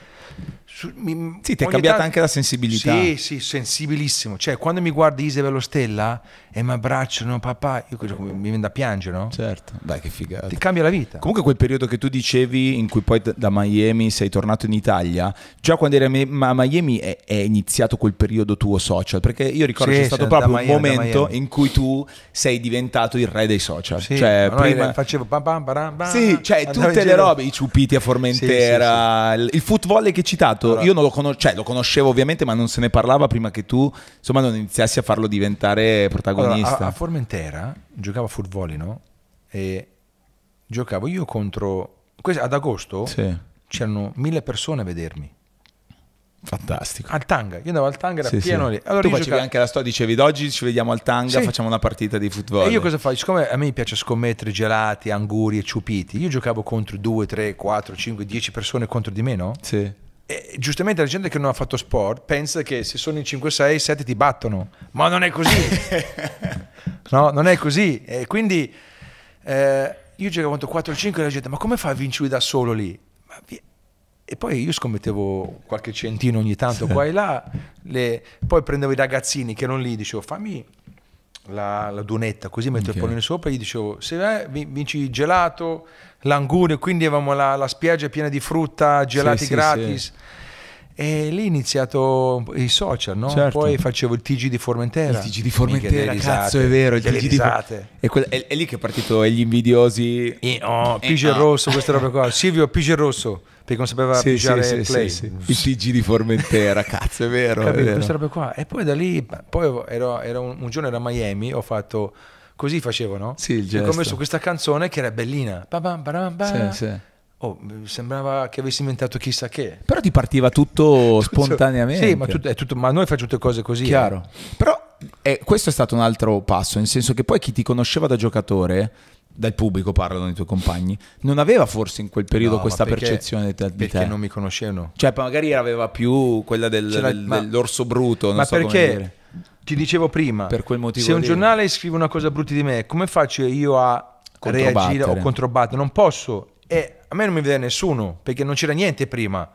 su- mi- Sì, ti è cambiata anche la sensibilità. Sì, sì, sensibilissimo. Cioè, quando mi guardi Isabel o Stella e mi abbracciano, papà, io mi viene da piangere, no? Certo. Dai, che figata. Ti cambia la vita. Comunque quel periodo che tu dicevi in cui poi da Miami sei tornato in Italia, già quando eri a Mi- a Miami è, è iniziato quel periodo tuo social, perché io ricordo Sì, c'è stato proprio un momento in cui tu sei diventato il re dei social. Sì, cioè, prima... facevo pam pam param, pam, Sì, cioè tutte le robe, i ciupiti a Formentera, il- il footvolley che hai citato, Allora- io non lo, cono- cioè, lo conoscevo ovviamente, ma non se ne parlava prima che tu, insomma, non iniziassi a farlo diventare Allora, protagonista. a, a Formentera giocavo a footvolley, no? E giocavo io contro... Ad agosto Sì, c'erano mille persone a vedermi. Fantastico. Al Tanga, io andavo al Tanga, era Sì, pieno sì. lì. Allora tu facevi giocavo- anche la storia, dicevi oggi ci vediamo al Tanga, Sì. facciamo una partita di football. E io cosa faccio? Siccome a me piace scommettere gelati, anguri e ciupiti, io giocavo contro 2, 3, 4, 5, 10 persone contro di me, no? Sì. E giustamente la gente che non ha fatto sport pensa che se sono in 5, 6, 7 ti battono, ma non è così. no, non è così. E quindi eh, io giocavo contro 4 o 5 e la gente, ma come fa a vincere da solo lì? Ma vi- E poi io scommettevo qualche centino ogni tanto qua e là, le- poi prendevo i ragazzini che erano lì, dicevo fammi la, la dunetta, così metto Ok. il pallone sopra e gli dicevo se vi- vinci il gelato, l'angurio, quindi avevamo la, la spiaggia piena di frutta, gelati Sì, sì, gratis. E lì ho iniziato i social, no? Certo. Poi facevo il TG di Formentera. Il TG di Formentera, risate, cazzo, è vero. Il TG di For- risate. è, è- è lì che è partito e gli invidiosi. E, oh, Eh, Pige ah. Rosso, queste robe qua. Silvio Pige Rosso, perché non sapeva Sì, pigiare sì, play. sì, sì. Il TG di Formentera, cazzo, è vero. è Capito? vero. Queste robe qua. E poi da lì, poi ero, ero un, un giorno ero a Miami, ho fatto, così facevo, no? Sì, il E ho gesto. messo questa canzone che era bellina. Pa, pam, param, pa. Sì, sì. Oh, sembrava che avessi inventato chissà che. Però ti partiva tutto spontaneamente. Sì, ma, tutto- è tutto- ma noi facciamo tutte cose così. Chiaro. eh. Però eh, questo è stato un altro passo, nel senso che poi chi ti conosceva da giocatore, dal pubblico parlano dei tuoi compagni, non aveva forse in quel periodo No, questa perché- percezione di te. Perché non mi conoscevano. Cioè magari aveva più quella del- del- ma- dell'orso bruto, non ma so perché ti dicevo prima, Per quel motivo se un lì. giornale scrive una cosa brutta di me, come faccio io a reagire o controbattere? Non posso. E a me non mi vede nessuno, perché non c'era niente prima.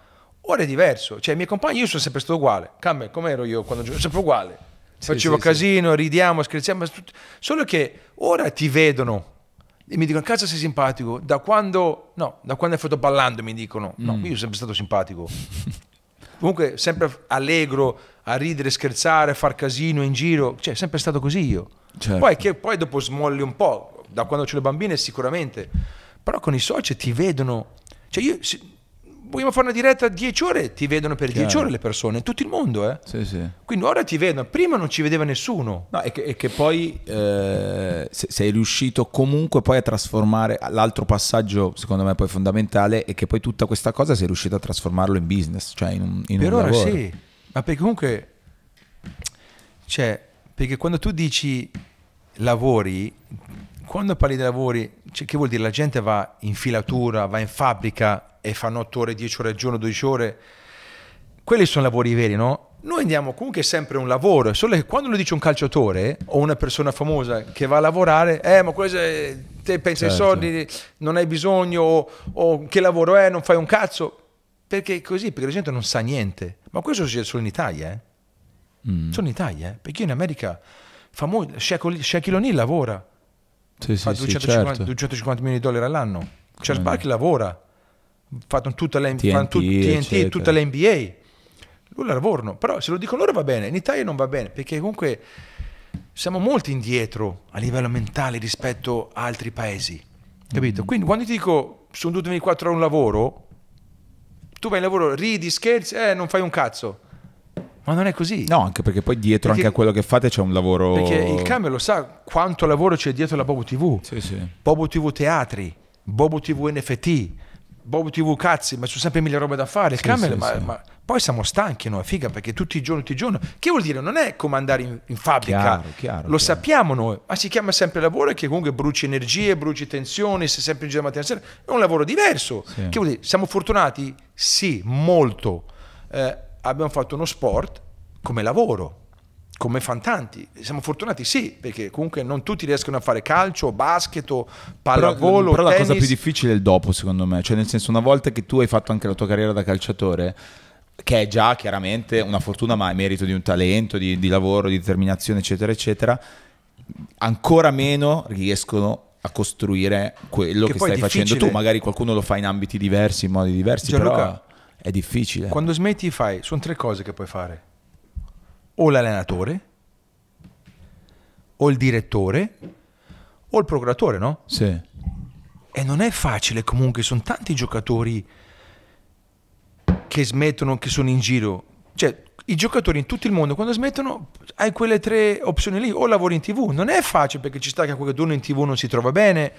Ora è diverso. Cioè, i miei compagni, io sono sempre stato uguale. Cambia, come ero io quando giocavo? Sempre uguale. Sì, Facevo sì, casino, ridiamo, scherziamo. Solo che ora ti vedono e mi dicono, cazzo sei simpatico. Da quando, no, da quando hai fatto ballando mi dicono, no, Mm. io sono sempre stato simpatico. Comunque sempre allegro, a ridere, scherzare, far casino in giro, cioè sempre stato così io. Certo. Poi, che, poi dopo smolli un po', da quando ho le bambine sicuramente, però con i social ti vedono Cioè io, se, vogliamo fare una diretta 10 ore, ti vedono per 10 ore le persone, tutto il mondo. Eh? Sì, sì. Quindi ora ti vedono, prima non ci vedeva nessuno. No, e che, e che poi eh, se- sei riuscito comunque poi a trasformare l'altro passaggio, secondo me poi fondamentale, è che poi tutta questa cosa sei riuscito a trasformarlo in business, cioè in un, in per un ora lavoro. sì, ma perché comunque, cioè, perché quando tu dici lavori, quando parli di lavori, cioè, che vuol dire? La gente va in filatura, va in fabbrica e fanno 8 ore, 10 ore al giorno, 12 ore. Quelli sono lavori veri, no? Noi andiamo comunque sempre un lavoro, solo che quando lo dice un calciatore o una persona famosa che va a lavorare, eh ma questo è- te pensi ai Certo. soldi, non hai bisogno, o, o che lavoro è, non fai un cazzo. Perché è così, perché la gente non sa niente. Ma questo succede solo in Italia, eh? Mm. Solo in Italia, eh? Perché io in America, famoso, Shaquille O'Neal lavora, Sì, fa sì, sì, 250, certo. 250 milioni di dollari all'anno. Charles Mm. Barkley lavora, fatto tutta la, TNT, fanno tut- TNT, tutta la NBA. Lui lavorano, però se lo dicono loro va bene, in Italia non va bene, perché comunque siamo molto indietro a livello mentale rispetto a altri paesi. Mm. Capito? Quindi quando ti dico sono dovuto venire 4 ore a un lavoro, tu vai in lavoro, ridi, scherzi, eh, non fai un cazzo. Ma non è così. No, anche perché poi dietro Perché- anche a quello che fate c'è un lavoro... Perché il cambio lo sa quanto lavoro c'è dietro la Bobo TV. Sì, sì. Bobo TV Teatri, Bobo TV NFT, Bobo TV Cazzi, ma ci sono sempre mille robe da fare. Il Sì, cambio, sì, ma, sì. ma poi siamo stanchi, no? Figa, perché tutti i giorni, tutti i giorni. Che vuol dire? Non è come andare in, in fabbrica. Chiaro, chiaro, Lo chiaro. sappiamo noi, ma si chiama sempre lavoro che comunque bruci energie, bruci tensioni, sei sempre in giro la mattina e sera. È un lavoro diverso. Che vuol dire? Siamo fortunati? Sì, molto. Eh, abbiamo fatto uno sport come lavoro come fantanti. Siamo fortunati, sì, perché comunque non tutti riescono a fare calcio, basket o Però, pallavolo, però la cosa più difficile è il dopo, secondo me. Cioè, nel senso, una volta che tu hai fatto anche la tua carriera da calciatore, che è già chiaramente una fortuna, ma è merito di un talento, di, di lavoro, di determinazione, eccetera, eccetera, ancora meno riescono a costruire quello Che che, stai facendo tu. Magari qualcuno lo fa in ambiti diversi, in modi diversi, Gianluca, però è difficile. Quando smetti fai, sono tre cose che puoi fare. O l'allenatore, o il direttore, o il procuratore, no? Sì. E non è facile comunque, sono tanti giocatori che smettono, che sono in giro. Cioè, i giocatori in tutto il mondo, quando smettono, hai quelle tre opzioni lì, o lavori in tv. Non è facile perché ci sta che qualcuno in tv non si trova bene,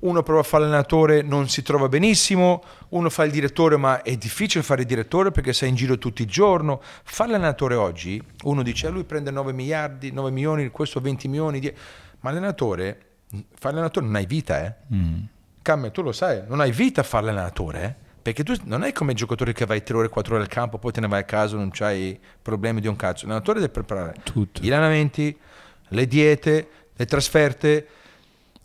uno prova a fare l'allenatore, non si trova benissimo, uno fa il direttore, ma è difficile fare il direttore perché sei in giro tutto il giorno. Fare l'allenatore oggi, uno dice, "Ah, lui prende 9 miliardi, 9 milioni, questo 20 milioni, die-". ma l'allenatore, fare l'allenatore non hai vita, eh? Mm. Camme, tu lo sai, non hai vita a fare l'allenatore, eh? Perché tu non è come il giocatore che vai 3 ore, 4 ore al campo, poi te ne vai a casa, non c'hai problemi di un cazzo. L'allenatore deve preparare Tutto. gli allenamenti, le diete, le trasferte,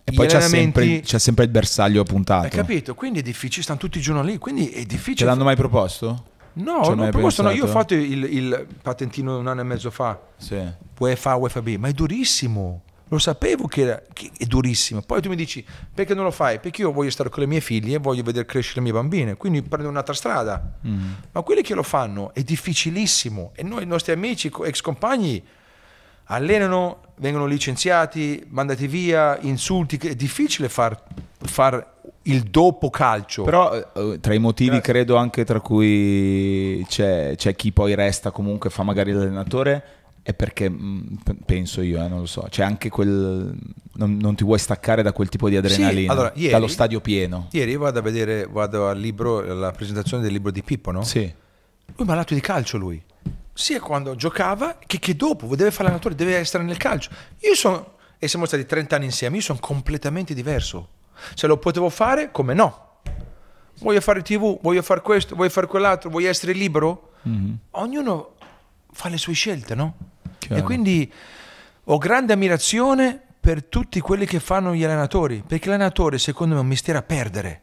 E poi c'è sempre, c'è sempre il bersaglio puntato. Hai capito? Quindi è difficile, stanno tutti i giorni lì, quindi è Ce difficile. l'hanno mai proposto? No, Ci hai non mai proposto, no, io ho fatto il, il patentino un anno e mezzo fa, Sì. UEFA, UEFA B, ma è durissimo. Lo sapevo che, era, che è durissimo. Poi tu mi dici perché non lo fai? Perché io voglio stare con le mie figlie e voglio vedere crescere le mie bambine, quindi prendo un'altra strada. Mm. Ma quelli che lo fanno è difficilissimo e noi, i nostri amici, ex compagni, allenano, vengono licenziati, mandati via, insulti. È difficile far, far il dopo calcio. Però eh, tra i motivi Grazie. credo anche tra cui c'è, c'è chi poi resta comunque fa magari l'allenatore è perché p- penso io, eh, non lo so, c'è anche quel non, non ti vuoi staccare da quel tipo di adrenalina, allora, ieri- dallo stadio pieno. Ieri vado a vedere, vado al libro, alla presentazione del libro di Pippo, no? Sì. Lui è malato di calcio lui. Sia quando giocava che, che dopo, deve fare l'allenatore, deve essere nel calcio. Io sono, e siamo stati 30 anni insieme, io sono completamente diverso. Se lo potevo fare, come no? Voglio fare tv, voglio fare questo, voglio fare quell'altro, voglio essere libero. Mhm. Ognuno fa le sue scelte, no? Chiaro. E quindi ho grande ammirazione per tutti quelli che fanno gli allenatori, perché l'allenatore secondo me è un mestiere a perdere.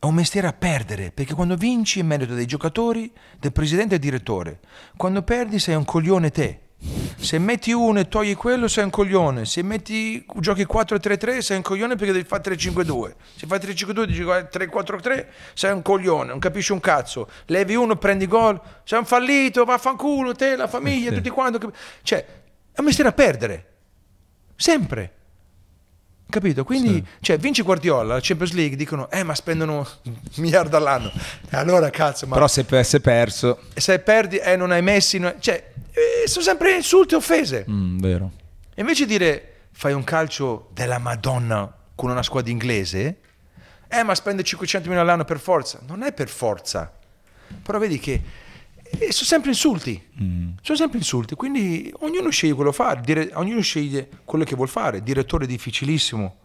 È un mestiere a perdere, perché quando vinci è merito dei giocatori, del presidente e del direttore. Quando perdi sei un coglione te. Se metti uno e togli quello sei un coglione. Se metti, giochi 4-3-3 sei un coglione perché devi fare 3-5-2. Se fai 3-5-2 dici 3-4-3 sei un coglione, non capisci un cazzo. Levi uno, prendi gol, sei un fallito, vaffanculo, te, la famiglia, Sì. tutti quanti. Cioè, è un mestiere a perdere. Sempre. Capito? Quindi, cioè, vince Guardiola, la Champions League, dicono, eh, ma spendono un miliardo all'anno. E allora, cazzo, ma Però se avesse perso... se perdi, eh, non hai messi, non- cioè, eh, sono sempre insulti e offese. Mm, vero. E invece di dire, fai un calcio della Madonna con una squadra inglese, eh, ma spende 500 milioni all'anno per forza. Non è per forza. Però vedi che eh, sono sempre insulti. Sono sempre insulti. Quindi ognuno sceglie quello che fa, dire- ognuno sceglie quello che vuol fare. Direttore difficilissimo.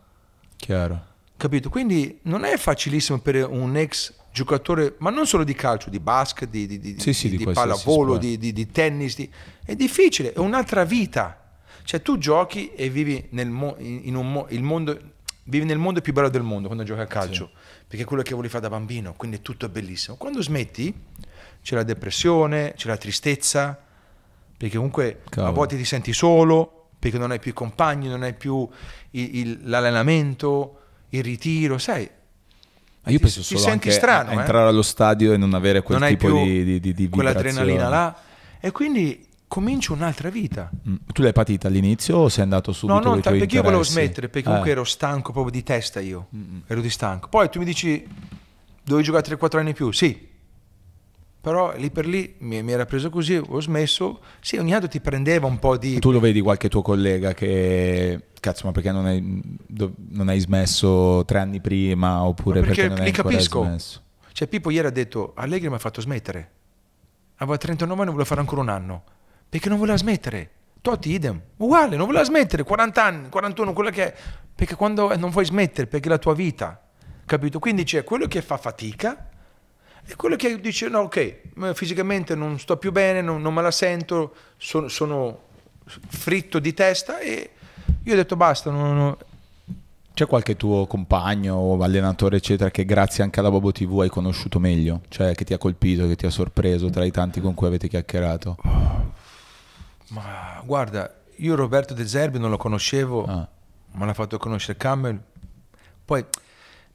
Chiaro. Capito? Quindi non è facilissimo per un ex giocatore, ma non solo di calcio, di basket, di, di, di, Sì, sì, di- pallavolo, di, tennis. È difficile, è un'altra vita. Cioè tu giochi e vivi nel, mo- mo- il mondo, vivi nel mondo più bello del mondo quando giochi a calcio, perché è quello che volevi fare da bambino, quindi tutto è bellissimo. Quando smetti c'è la depressione, c'è la tristezza, perché comunque a Cavolo. volte ti senti solo, perché non hai più i compagni, non hai più l'allenamento, il ritiro, sai, Ma io Ti- penso ti solo senti anche strano, a eh? entrare allo stadio e non avere quel non tipo di, di, di, di quell'adrenalina là e quindi cominci un'altra vita. Mm. Tu l'hai patita all'inizio o sei andato subito No, no, perché io volevo interessi? smettere, perché comunque Eh. ero stanco proprio di testa io, ero di stanco. Poi tu mi dici, dovevi giocare 3-4 anni in più? Sì. Però lì per lì mi, mi era preso così, ho smesso. Sì, ogni tanto ti prendeva un po' di... Tu lo vedi qualche tuo collega che cazzo, ma perché non hai, non hai smesso tre anni prima oppure Ma perché, perché non hai li capisco. smesso? Cioè Pippo ieri ha detto, Allegri mi ha fatto smettere. Aveva 39 anni e voleva fare ancora un anno. Perché non voleva smettere. Totti idem, uguale, non voleva smettere, 40 anni, 41, quello che è. Perché quando non vuoi smettere, perché è la tua vita. Capito? Quindi c'è quello che fa fatica e quello che dice, no, ok, fisicamente non sto più bene, non, non me la sento, sono, sono fritto di testa e io ho detto basta, non- non- C'è qualche tuo compagno o allenatore eccetera che grazie anche alla Bobo TV hai conosciuto meglio? Cioè che ti ha colpito, che ti ha sorpreso tra i tanti con cui avete chiacchierato? Ma guarda, io Roberto De Zerbi non lo conoscevo, Ah. me l'ha fatto conoscere Cammel. Poi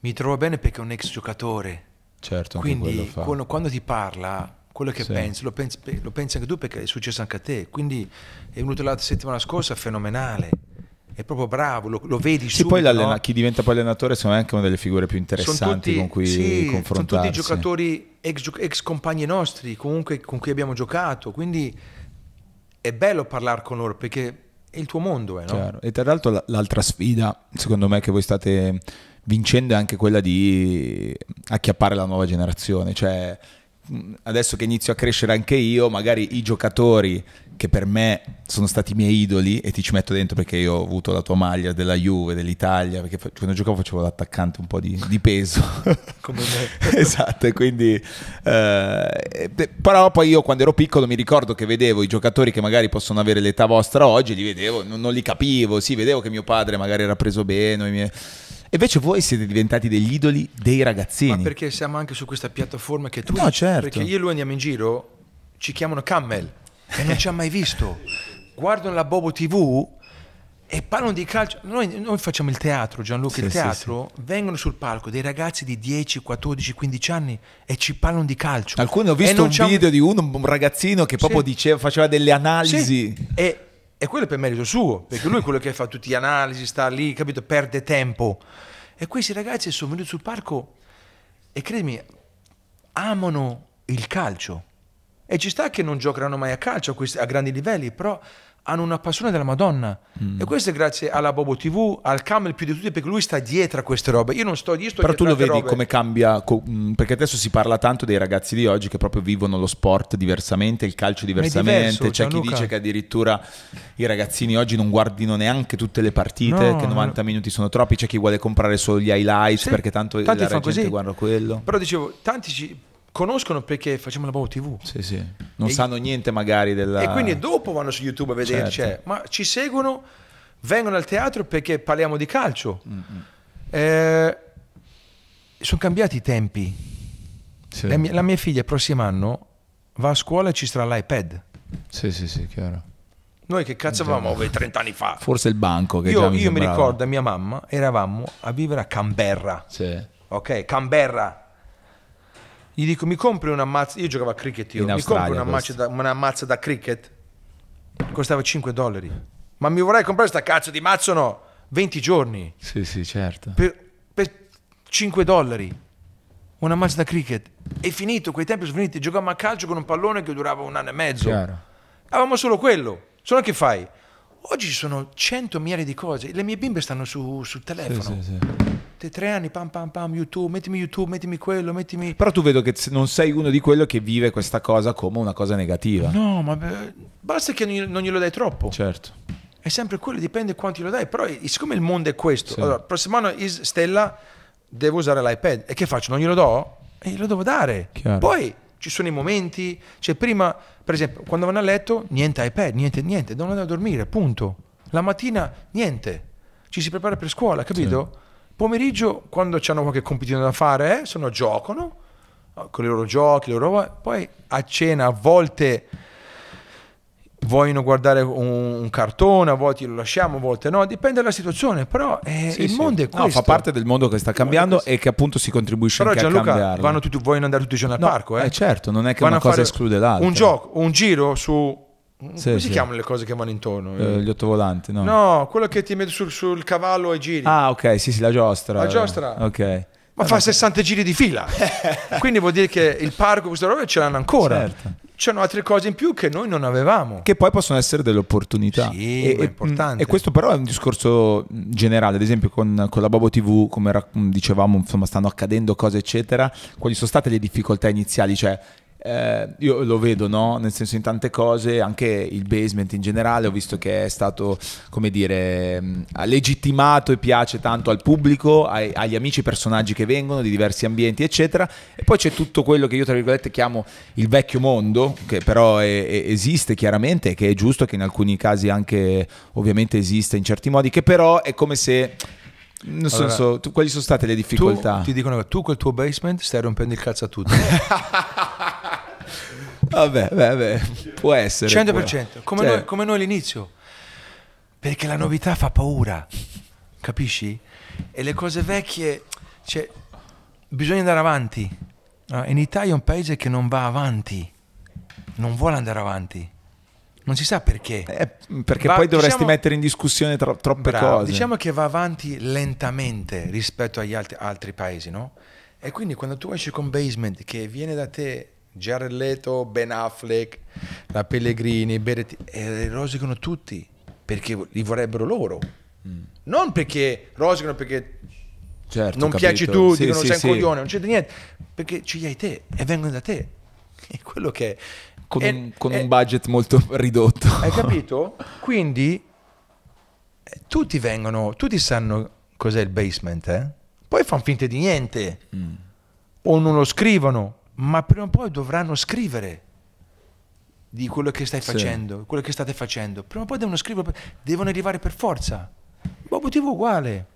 mi trovo bene perché è un ex giocatore. Certo, Quindi quando, quando ti parla, quello che Sì. pensi, lo pensi, lo pensi anche tu perché è successo anche a te. Quindi è venuto la settimana scorsa, fenomenale. È proprio bravo, lo, lo vedi Sì, subito, no? chi diventa poi allenatore secondo me è anche una delle figure più Sono interessanti tutti- con cui sì, sono confrontarsi. tutti giocatori ex, ex compagni nostri, comunque con cui abbiamo giocato. Quindi è bello parlare con loro perché è il tuo mondo, eh, no? E tra l'altro la- l'altra sfida, secondo me, che voi state vincendo è anche quella di acchiappare la nuova generazione. Cioè, adesso che inizio a crescere anche io, magari i giocatori che per me sono stati i miei idoli, e ti ci metto dentro perché io ho avuto la tua maglia della Juve, dell'Italia, perché quando giocavo facevo l'attaccante un po' di, di peso. Come me. esatto, e quindi eh, però poi io quando ero piccolo mi ricordo che vedevo i giocatori che magari possono avere l'età vostra oggi, li vedevo, non, non li capivo, sì, vedevo che mio padre magari era preso bene, i miei- invece voi siete diventati degli idoli dei ragazzini. Ma perché siamo anche su questa piattaforma che tu No, certo. Perché io e lui andiamo in giro, ci chiamano Cammel e non ci ha mai visto. Guardano la Bobo TV e parlano di calcio. Noi, noi facciamo il teatro, Gianluca, Sì, il sì, teatro. Vengono sul palco dei ragazzi di 10, 14, 15 anni e ci parlano di calcio. Alcuni ho visto un video di uno, un ragazzino che proprio Sì. diceva, faceva delle analisi. Sì, e, e quello è per merito suo, perché lui è quello che fa tutte le analisi, sta lì, capito, perde tempo. E questi ragazzi sono venuti sul palco e credimi, amano il calcio. E ci sta che non giocheranno mai a calcio a, questi- a grandi livelli, però hanno una passione della Madonna. Mm. E questo è grazie alla Bobo TV, al Camel più di tutti, perché lui sta dietro a queste robe. Io non sto, io sto Però tu lo vedi robe. come cambia, mh, perché adesso si parla tanto dei ragazzi di oggi che proprio vivono lo sport diversamente, il calcio diversamente. diverso, C'è chi Gianluca. dice che addirittura i ragazzini oggi non guardino neanche tutte le partite, No, che 90 minuti sono troppi. C'è chi vuole comprare solo gli highlights Sì, perché tanto tanti la gente così. guarda quello. Però dicevo, tanti ci conoscono perché facciamo la Bobo TV. Sì, sì. Non E- sanno niente magari della... E quindi dopo vanno su YouTube a vedere, Certo. cioè, ma ci seguono, vengono al teatro perché parliamo di calcio. Mm, sono cambiati i tempi. Sì. La, mia, la mia figlia il prossimo anno va a scuola e ci sarà l'iPad. sì, sì, sì, chiaro. Noi che cazzo avevamo oh, 30 anni fa? Forse il banco che Io, mi io mi ricordo, mia mamma, eravamo a vivere a Canberra. Sì. Ok, Canberra. Gli dico, mi compri una mazza. Io giocavo a cricket io. In mi Australia compri una, mazza da, una mazza da cricket. Costava 5 dollari. Ma mi vorrei comprare sta cazzo di mazzo no? 20 giorni Sì, sì, certo. per, per 5 dollari. Una mazza da cricket. È finito, quei tempi sono finiti. Giocavamo a calcio con un pallone che durava un anno e mezzo. Chiaro. Avevamo solo quello. Solo che fai? Oggi ci sono 100 miliardi di cose. Le mie bimbe stanno su- sul Sì, telefono. sì, sì. Te tre anni, pam pam pam, YouTube, mettimi YouTube, mettimi quello, mettimi... Però tu vedo che non sei uno di quello che vive questa cosa come una cosa negativa. No, ma beh, basta che non gli- non glielo dai troppo. Certo. È sempre quello, dipende quanti lo dai. Però eh, siccome il mondo è questo, Sì. allora, prossimo anno is Stella devo usare l'iPad. E che faccio? Non glielo do? E glielo devo dare. Chiaro. Poi ci sono i momenti, cioè prima, per esempio, quando vanno a letto, niente iPad, niente, niente, devono andare a dormire, punto. La mattina, niente. Ci si prepara per scuola, capito? Pomeriggio, quando hanno qualche compitino da fare, eh, sono giocano eh, con i loro giochi, le loro. Poi a cena a volte vogliono guardare un, cartone, a volte lo lasciamo, a volte no, dipende dalla situazione, però eh, Sì, il sì. mondo è No, questo. fa parte del mondo che sta cambiando e che appunto si contribuisce Però anche a Gianluca, cambiarlo. vanno tutti, vogliono andare tutti i giorni al No, parco, eh? eh, certo, non è che Vanno una a cosa esclude l'altra. Un gioco, un giro su... come si sì. chiamano le cose che vanno intorno? Eh, gli ottovolanti, no? no, quello che ti metti sul, sul cavallo e giri. Ah, ok, sì, sì, la giostra. La giostra. Ok. Ma fa 60 giri di fila. Quindi vuol dire che il parco, queste robe ce l'hanno ancora. Certo. C'hanno altre cose in più che noi non avevamo. Che poi possono essere delle opportunità. Sì, e, è importante. e questo però è un discorso generale, ad esempio con, con la Bobo TV, come dicevamo, insomma, stanno accadendo cose, eccetera. Quali sono state le difficoltà iniziali? Cioè, eh, io lo vedo, no? Nel senso, in tante cose, anche il basement in generale, ho visto che è stato, come dire, mh, legittimato e piace tanto al pubblico, ai- agli amici personaggi che vengono di diversi ambienti, eccetera. E poi c'è tutto quello che io, tra virgolette, chiamo il vecchio mondo, che però è- è- esiste chiaramente, che è giusto, che in alcuni casi anche ovviamente esiste in certi modi, che però è come se. Nel Allora, senso, tu- quali sono state le Tu difficoltà? ti dicono che tu col tuo basement stai rompendo il cazzo a tutti. Vabbè, vabbè, può essere. 100%, può- come, cioè, noi, come noi all'inizio. Perché la novità fa paura, capisci? E le cose vecchie, cioè, bisogna andare avanti. In Italia è un paese che non va avanti, non vuole andare avanti. Non si sa perché. eh, perché Va- poi dovresti diciamo- mettere in discussione tro- troppe Bravo, cose. Diciamo che va avanti lentamente rispetto agli altri, altri paesi, no? E quindi quando tu esci con Basement, che viene da te Jared Leto, Ben Affleck, la Pellegrini, Beretti, e rosicano tutti perché li vorrebbero loro. Non perché rosicano perché Certo, non ho piaci capito. tu, Sì, dicono sì, sei sì. un coglione, non c'è niente, perché ci hai te e vengono da te. È quello che... Con, e- un, con e- un budget molto ridotto. hai capito? Quindi eh, tutti vengono, tutti sanno cos'è il basement, eh? Poi fanno finta di niente Mm. o non lo scrivono, ma prima o poi dovranno scrivere di quello che stai Sì. facendo, quello che state facendo. Prima o poi devono scrivere, devono arrivare per forza. Bobo TV uguale.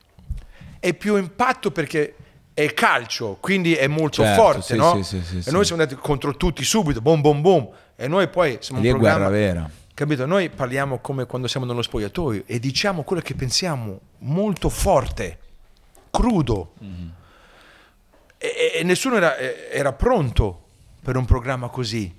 È più impatto perché è calcio, quindi è molto Certo, forte, sì, no? sì, sì, sì, e noi siamo andati contro tutti subito, boom boom boom. E noi poi siamo Lì un programma guerra vera. Capito? Noi parliamo come quando siamo nello spogliatoio e diciamo quello che pensiamo molto forte, crudo. E, e nessuno era, era pronto per un programma così.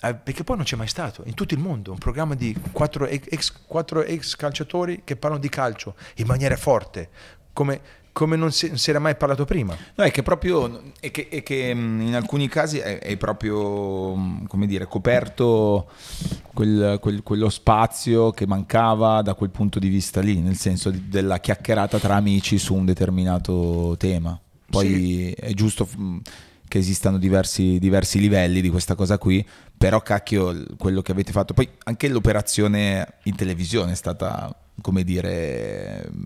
Eh, Perché poi non c'è mai stato in tutto il mondo un programma di quattro ex, quattro ex calciatori che parlano di calcio in maniera forte, come, come non, si, non si era mai parlato prima. No, è che proprio è che, è che, mh, in alcuni casi è, è proprio mh, come dire coperto quel- quel- quello spazio che mancava da quel punto di vista lì, nel senso di- della chiacchierata tra amici su un determinato tema. Poi è giusto che esistano diversi, diversi livelli di questa cosa qui, però cacchio quello che avete fatto, poi anche l'operazione in televisione è stata, come dire, mh,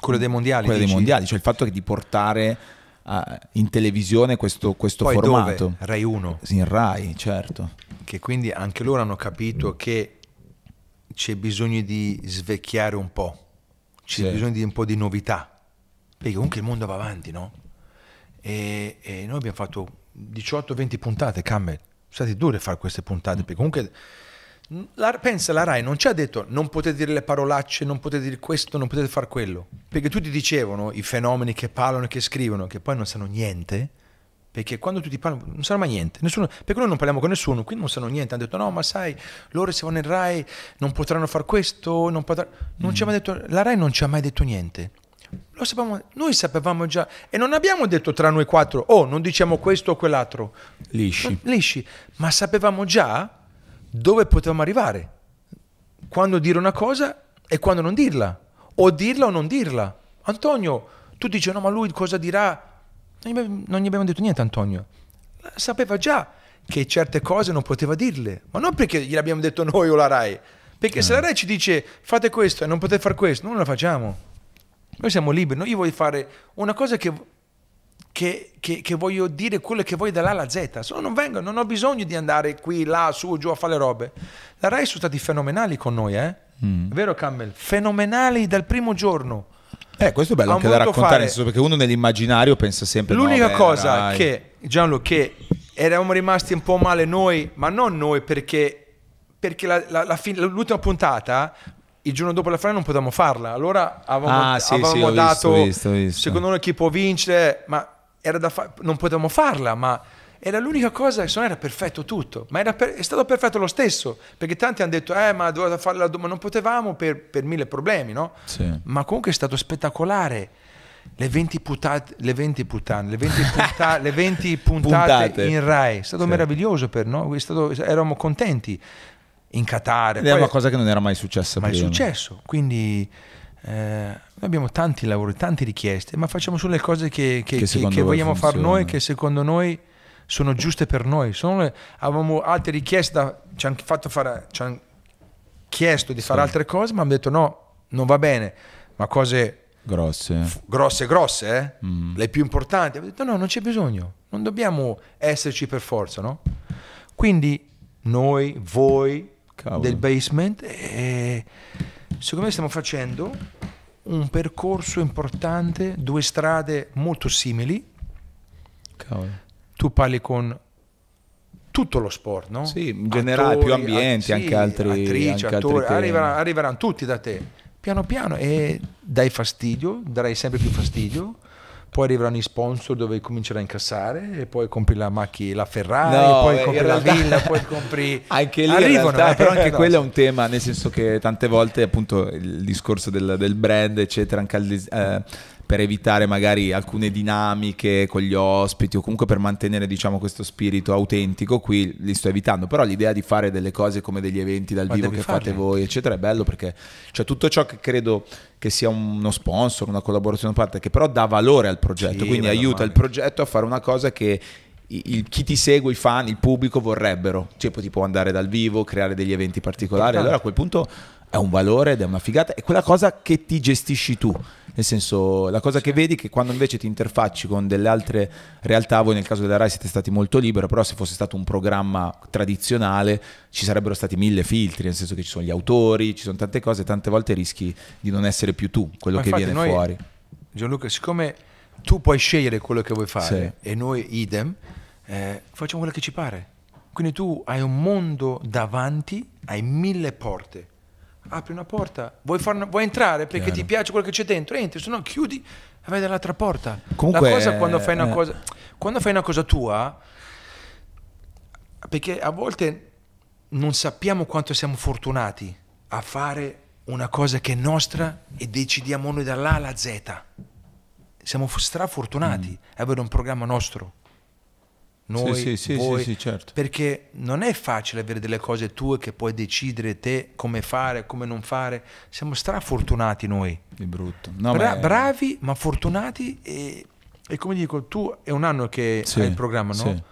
Quello dei mondiali. quella dei mondiali, cioè il fatto di portare ah, in televisione questo, questo Poi formato. dove? Rai 1. Sì, In Rai, certo. che quindi anche loro hanno capito che c'è bisogno di svecchiare un po', c'è Sì. bisogno di un po' di novità, perché comunque il mondo va avanti, no? E, e noi abbiamo fatto 18-20 puntate, Cammel, sono state dure fare queste puntate, perché comunque la, pensa la Rai non ci ha detto non potete dire le parolacce, non potete dire questo, non potete fare quello, perché tutti dicevano i fenomeni che parlano e che scrivono, che poi non sanno niente, Perché quando tutti parlano non sanno mai niente, nessuno, perché noi non parliamo con nessuno, quindi non sanno niente. Hanno detto no, ma sai, loro se vanno in Rai non potranno fare questo, non, potrà... non mm. ci ha mai detto, la Rai non ci ha mai detto niente. Lo sapevamo, noi sapevamo già e non abbiamo detto tra noi quattro, oh, non diciamo questo o quell'altro. Lisci. Lisci, ma sapevamo già dove potevamo arrivare. Quando dire una cosa e quando non dirla. O dirla o non dirla. Antonio, tu dici no, ma lui cosa dirà? Non gli abbiamo detto niente Antonio. Sapeva già che certe cose non poteva dirle, ma non perché gliel'abbiamo detto noi o la RAI. Perché eh. se la RAI ci dice fate questo e non potete fare questo, non lo facciamo. Noi siamo liberi, no? io voglio fare una cosa che, che, che, che voglio dire quello che voglio dall'A alla Z. Se no non vengo, non ho bisogno di andare qui, là, su, giù a fare le robe. La RAI sono stati fenomenali con noi, eh? Mm. È vero Campbell? Fenomenali dal primo giorno. Eh, questo è bello anche da raccontare, fare... senso perché uno nell'immaginario pensa sempre... L'unica no, cosa Rai. che, Gianlu, che eravamo rimasti un po' male noi, ma non noi perché, perché la, la, la l'ultima puntata il giorno dopo la finale non potevamo farla. Allora avevamo, ah, sì, avevamo sì, dato, visto, visto, visto. secondo noi chi può vincere, ma era da fa- non potevamo farla, ma era l'unica cosa che non era perfetto tutto, ma per- è stato perfetto lo stesso, perché tanti hanno detto, eh, ma dovete farla, ma non potevamo per, per mille problemi, no? Sì. Ma comunque è stato spettacolare. Le 20 putate, le 20 puttane, le 20, punta- le 20 puntate, puntate, in Rai, è stato sì. meraviglioso per noi, stato, eravamo contenti in Qatar. Ed è una cosa che non era mai successa mai prima. Mai successo, quindi eh, noi abbiamo tanti lavori, tante richieste, ma facciamo solo le cose che, che, che, che vogliamo fare noi, che secondo noi sono giuste per noi. Le, avevamo altre richieste, da, ci hanno fatto fare, ci hanno chiesto di fare sì. altre cose, ma hanno detto no, non va bene, ma cose grosse, grosse, grosse, eh? mm. le più importanti. Abbiamo detto no, non c'è bisogno, non dobbiamo esserci per forza, no? Quindi noi, voi, Cavolo. del basement e secondo me stiamo facendo un percorso importante, due strade molto simili. Cavolo. Tu parli con tutto lo sport, no? Sì, in generale attori, più ambienti, a, sì, anche altri attrici, anche attori, arriveranno, arriveranno tutti da te, piano piano e dai fastidio, darai sempre più fastidio poi arriveranno i sponsor dove comincerai a incassare e poi compri la macchina, la Ferrari, no, poi beh, compri realtà... la villa, poi compri... Anche lì Arrivano, realtà, eh, però anche no. quello è un tema, nel senso che tante volte appunto il discorso del, del brand, eccetera, anche al, eh, per evitare magari alcune dinamiche con gli ospiti o comunque per mantenere diciamo questo spirito autentico qui li sto evitando però l'idea di fare delle cose come degli eventi dal Ma vivo che farli. fate voi eccetera è bello perché cioè, tutto ciò che credo che sia uno sponsor una collaborazione a parte che però dà valore al progetto sì, quindi aiuta male. il progetto a fare una cosa che il, chi ti segue, i fan, il pubblico vorrebbero. Cioè, poi ti può andare dal vivo, creare degli eventi particolari. Allora a quel punto è un valore ed è una figata. È quella cosa che ti gestisci tu. Nel senso, la cosa che vedi è che quando invece ti interfacci con delle altre realtà, voi nel caso della RAI siete stati molto liberi, però se fosse stato un programma tradizionale ci sarebbero stati mille filtri, nel senso che ci sono gli autori, ci sono tante cose, tante volte rischi di non essere più tu, quello Ma che viene noi, fuori. Gianluca, siccome tu puoi scegliere quello che vuoi fare sì. e noi idem, eh, facciamo quello che ci pare. Quindi tu hai un mondo davanti, hai mille porte apri una porta, vuoi, una, vuoi entrare perché Chiaro. ti piace quello che c'è dentro, entri, se no chiudi e vai dall'altra porta. Comunque, la cosa quando fai una eh. cosa, quando fai una cosa tua, perché a volte non sappiamo quanto siamo fortunati a fare una cosa che è nostra e decidiamo noi dall'A alla Z. Siamo strafortunati mm. a avere un programma nostro noi, sì, sì, voi, sì, certo. perché non è facile avere delle cose tue che puoi decidere te come fare, come non fare. Siamo strafortunati noi. Di brutto. No, Bra- ma Bravi, ma fortunati e, e, come dico, tu è un anno che sì, hai il programma, no?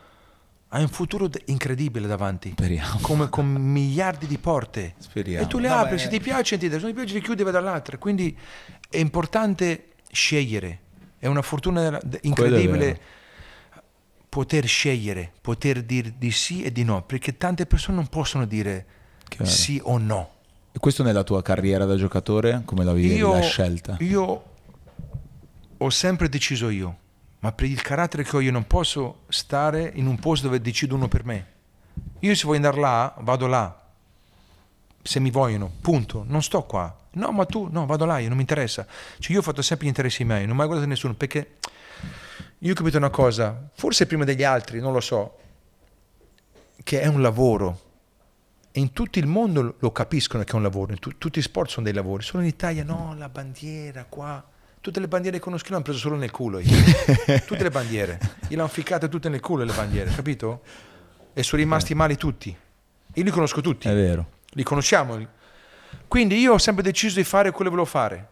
Hai un futuro incredibile davanti. Speriamo. Come con miliardi di porte. Speriamo. E tu le no, apri, beh. se ti piace, se non ti piace, li chiudi e vai dall'altra. Quindi è importante scegliere. È una fortuna incredibile poter scegliere, poter dire di sì e di no, perché tante persone non possono dire Chiaro. sì o no. E questo nella tua carriera da giocatore, come la vivi la scelta? Io ho sempre deciso io, ma per il carattere che ho io non posso stare in un posto dove decido uno per me. Io se voglio andare là, vado là, se mi vogliono, punto, non sto qua. No, ma tu, no, vado là, io non mi interessa. Cioè io ho fatto sempre gli interessi miei, non ho mai guardato nessuno, perché io ho capito una cosa, forse prima degli altri, non lo so, che è un lavoro. E in tutto il mondo lo capiscono che è un lavoro, tutti i sport sono dei lavori. Solo in Italia no, la bandiera qua. Tutte le bandiere che conosco io l'hanno preso solo nel culo. Io. tutte le bandiere. Io l'hanno ficcate tutte nel culo le bandiere, capito? E sono rimasti mali tutti. Io li conosco tutti. È vero. Li conosciamo. Quindi io ho sempre deciso di fare quello che volevo fare.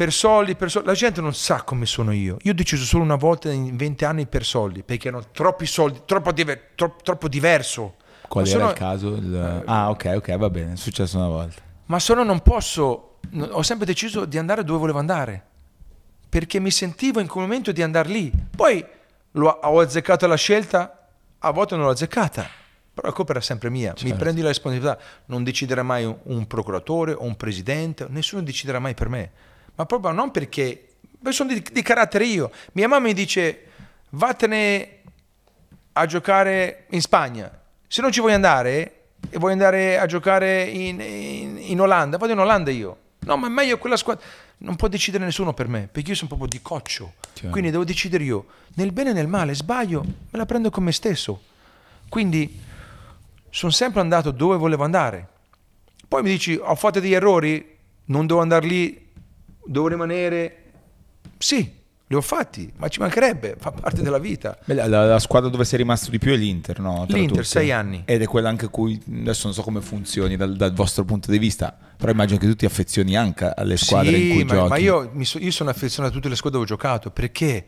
Per soldi, per soldi. La gente non sa come sono io. Io ho deciso solo una volta in 20 anni per soldi, perché erano troppi soldi, troppo, diver- tro- troppo diverso. Qual Ma era sono- il caso? Il- Ah, ok, ok, va bene, è successo una volta. Ma se no non posso, ho sempre deciso di andare dove volevo andare, perché mi sentivo in quel momento di andare lì. Poi ho azzeccato la scelta, a volte non l'ho azzeccata, però la colpa era sempre mia. Mi Certo. prendi la responsabilità, non deciderà mai un procuratore o un presidente, nessuno deciderà mai per me. Ma proprio non perché, sono di, di carattere io. Mia mamma mi dice, vattene a giocare in Spagna. Se non ci vuoi andare e vuoi andare a giocare in, in- in Olanda, vado in Olanda io. No, ma è meglio quella squadra. Non può decidere nessuno per me, perché io sono proprio di coccio. Chiaro. Quindi devo decidere io. Nel bene e nel male, sbaglio, me la prendo con me stesso. Quindi sono sempre andato dove volevo andare. Poi mi dici, ho fatto degli errori, non devo andare lì, devo rimanere. Sì, li ho fatti, ma ci mancherebbe, fa parte della vita. Beh, La, la- squadra dove sei rimasto di più è l'Inter, no? Tra L'Inter, tutte. sei anni. Ed è quella anche cui adesso non so come funzioni dal, dal vostro punto di vista, però immagino che tu ti affezioni anche alle squadre sì, in cui ma, giochi. ma io, so- io sono affezionato a tutte le squadre dove ho giocato perché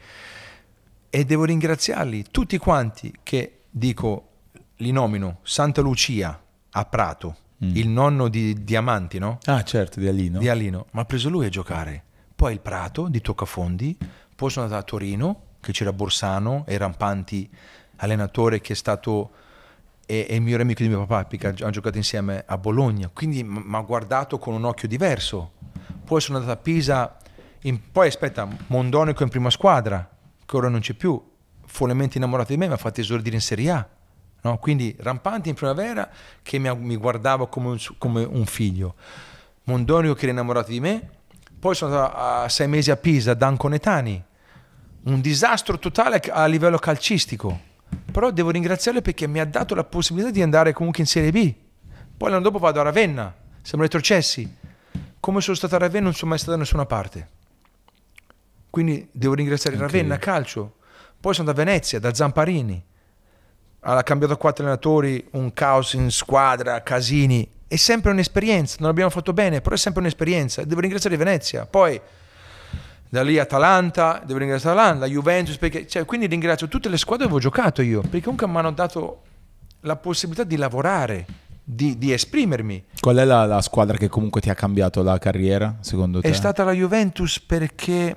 e devo ringraziarli tutti quanti che dico li nomino Santa Lucia a Prato, Mm. il nonno di Diamanti, no? Ah, certo, di Alino. Di Alino, ma ha preso lui a giocare. Poi il Prato di Toccafondi, poi sono andato a Torino, che c'era Borsano e Rampanti, allenatore che è stato e, e il migliore amico di mio papà, perché hanno giocato insieme a Bologna, quindi mi ha guardato con un occhio diverso. Poi sono andato a Pisa, in- poi aspetta, Mondonico in prima squadra, che ora non c'è più, follemente innamorato di me, mi ha fatto esordire in Serie A. No? Quindi Rampanti in primavera che mi, mi guardava come un, come un figlio, Mondonico che era innamorato di me, poi sono andato a sei mesi a Pisa, Dan Conetani, un disastro totale a livello calcistico, però devo ringraziarlo perché mi ha dato la possibilità di andare comunque in Serie B. Poi l'anno dopo vado a Ravenna, siamo retrocessi. Come sono stato a Ravenna non sono mai stato da nessuna parte. Quindi devo ringraziare Ravenna io. Calcio. Poi sono da Venezia, da Zamparini. Ha cambiato quattro allenatori, un caos in squadra, casini. È sempre un'esperienza, non abbiamo fatto bene, però è sempre un'esperienza. Devo ringraziare Venezia. Poi da lì Atalanta, devo ringraziare Atalanta, la Juventus, perché, cioè, quindi ringrazio tutte le squadre dove ho giocato io, perché comunque mi hanno dato la possibilità di lavorare, di, di esprimermi. Qual è la, la squadra che comunque ti ha cambiato la carriera, secondo te? È stata la Juventus perché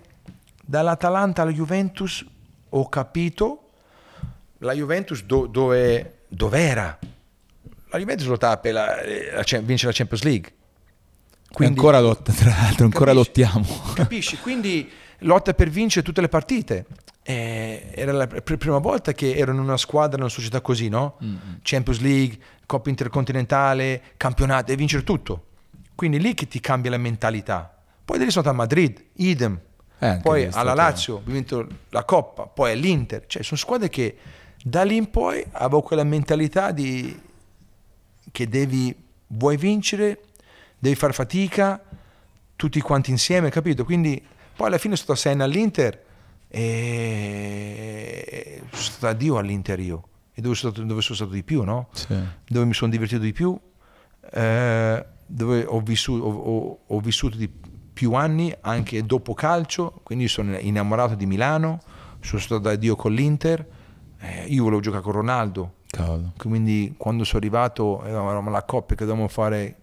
dall'Atalanta alla Juventus ho capito la Juventus do- dove, dov'era. La Juventus lottava per la, la, vince la Champions League. E ancora lotta, tra l'altro, ancora Capisci? lottiamo. Capisci? Quindi lotta per vincere tutte le partite. Eh, era la pr- prima volta che ero in una squadra, in una società così, no? Champions League, Coppa Intercontinentale, campionato, e vincere tutto. Quindi lì che ti cambia la mentalità. Poi da lì sono andato a Madrid, idem. Eh, poi alla stato- Lazio, ho vinto la Coppa, poi all'Inter. Cioè, sono squadre che da lì in poi avevo quella mentalità di che devi, vuoi vincere, devi fare fatica, tutti quanti insieme, capito? Quindi poi alla fine sono stato a Senna all'Inter e sono stato a Dio all'Inter io, e dove sono stato, dove sono stato di più, no? Sì. Dove mi sono divertito di più, eh, dove ho vissuto, ho- ho- ho vissuto di più anni anche dopo calcio, quindi sono innamorato di Milano, sono stato da Dio con l'Inter, eh, io volevo giocare con Ronaldo, Cavolo. quindi quando sono arrivato eravamo la coppia che dovevamo fare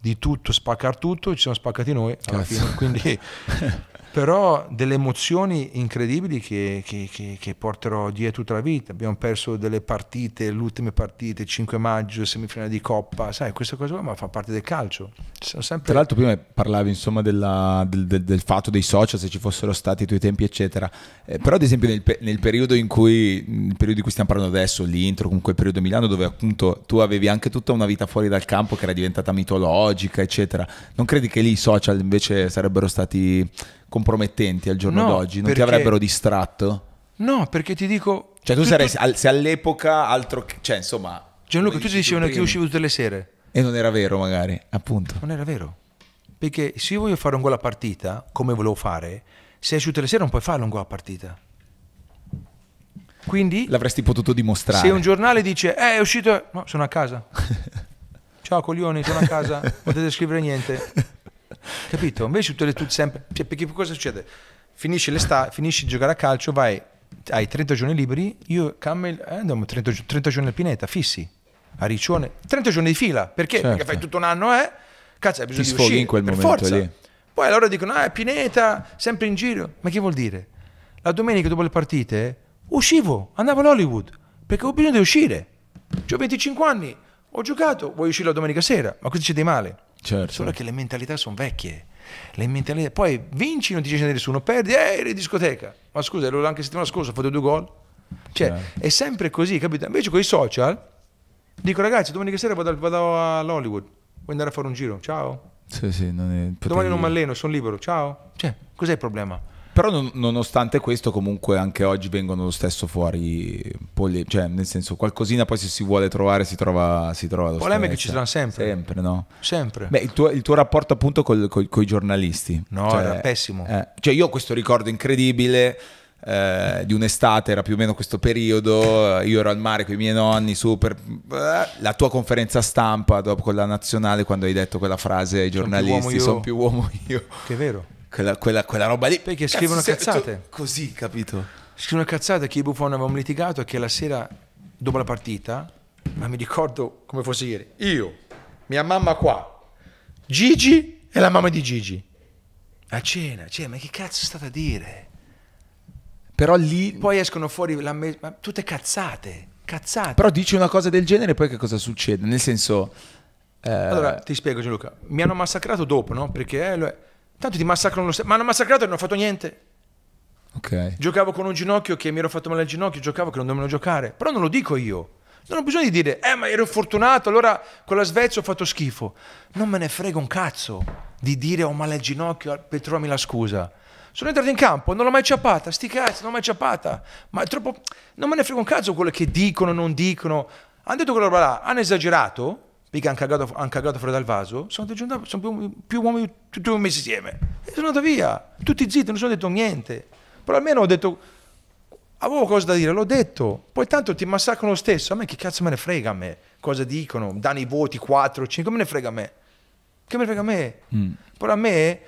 di tutto, spaccare tutto, ci siamo spaccati noi alla Cazzo. fine. Quindi, però delle emozioni incredibili che, che- che- che porterò dietro tutta la vita. Abbiamo perso delle partite, le ultime partite, 5 maggio, semifinale di Coppa, sai, questa cosa ma fa parte del calcio. Sempre... Tra l'altro prima parlavi insomma della- del, del- del fatto dei social, se ci fossero stati i tuoi tempi eccetera, Eh, però ad esempio nel, nel periodo in cui, nel periodo di cui stiamo parlando adesso, l'intro, comunque il periodo Milano dove appunto tu avevi anche tutta una vita fuori dal campo che era diventata mitologica eccetera, non credi che lì i social invece sarebbero stati compromettenti al giorno No, d'oggi? Non perché- ti avrebbero distratto? No, perché ti dico... Cioè tu tu- sarei, tu- al- se all'epoca altro che... Cioè insomma... Gianluca, tu dicevano che prima. uscivo tutte le sere. E non era vero magari, appunto. Non era vero. Perché se io voglio fare un gol a partita, come volevo fare, se esci tutte le sere non puoi farlo un gol a partita. Quindi, L'avresti potuto dimostrare. se un giornale dice, eh, è uscito... No, sono a casa. Ciao coglioni, sono a casa, non potete scrivere niente. Capito? Invece tutte le tutte sempre... Cioè, perché cosa succede? Finisci l'estate, finisci di giocare a calcio, vai, hai 30 giorni liberi, io Cammel eh, andiamo 30, gio- 30 giorni al Pineta, fissi, a Riccione, 30 giorni di fila, perché? Certo. Perché fai tutto un anno, eh? Cazzo, hai bisogno Ti di uscire, in quel per momento forza. lì. Poi allora dicono, ah, Pineta, sempre in giro. Ma che vuol dire? La domenica dopo le partite uscivo, andavo all'Hollywood, perché ho bisogno di uscire. Ho 25 anni, ho giocato, vuoi uscire la domenica sera, ma cosa c'è di male? Certo. Solo che le mentalità sono vecchie. Le mentalità... Poi vinci, non ti dice nessuno, perdi, eh, eri in discoteca. Ma scusa, ero anche settimana scorsa, ho fatto due gol. Cioè, Certo. è sempre così, capito? Invece con i social, dico ragazzi, domenica sera vado, vado all'Hollywood, vuoi andare a fare un giro? Ciao. Sì, sì, non è- Domani non mi alleno, sono libero, ciao. Cioè, cos'è il problema? Però non- nonostante questo comunque anche oggi vengono lo stesso fuori pole- cioè nel senso qualcosina poi se si vuole trovare si trova, si trova lo Polemiche stesso. ci saranno sempre. Sempre, no? Sempre. Beh, il tuo, il tuo rapporto appunto con i giornalisti. No, Cioè, era pessimo. eh, cioè io ho questo ricordo incredibile eh, di un'estate, era più o meno questo periodo, io ero al mare con i miei nonni, super... eh, La tua conferenza stampa dopo con la nazionale quando hai detto quella frase ai Son più giornalisti, uomo io." sono più uomo io. Che è vero. Quella, quella- quella roba lì. Perché Cazzo, scrivono se- cazzate. Così, capito? Scrivono cazzate che i Buffon avevamo litigato e che la sera dopo la partita, ma mi ricordo come fosse ieri, io, mia mamma qua, Gigi e la mamma di Gigi. A cena, cioè, ma che cazzo è stata a dire? Però lì... Poi escono fuori la me- ma tutte cazzate, cazzate. Però dici una cosa del genere poi che cosa succede? Nel senso... eh, Allora, ti spiego Gianluca, mi hanno massacrato dopo, no? Perché eh, tanto ti massacrano lo stesso, ma hanno massacrato e non ho fatto niente. ok. Giocavo con un ginocchio che mi ero fatto male al ginocchio, giocavo che non dovevo giocare. Però non lo dico io. Non ho bisogno di dire, eh, ma ero fortunato, allora con la Svezia ho fatto schifo. Non me ne frega un cazzo di dire ho male al ginocchio per trovarmi la scusa. Sono entrato in campo, non l'ho mai ciappata, sti cazzi, non l'ho mai ciappata. Ma è troppo... Non me ne frega un cazzo quello che dicono, non dicono. Hanno detto quella roba là, hanno esagerato, perché hanno cagato, han cagato fuori dal vaso, sono, andato sono più, più uomini tutti messi insieme. E sono andato via, tutti zitti, non sono detto niente. Però almeno ho detto, avevo cosa da dire, l'ho detto. Poi tanto ti massacrano lo stesso. A me che cazzo me ne frega a me? Cosa dicono? Danno i voti 4, 5, me ne frega a me? Che me ne frega a me? Mm. Però a me...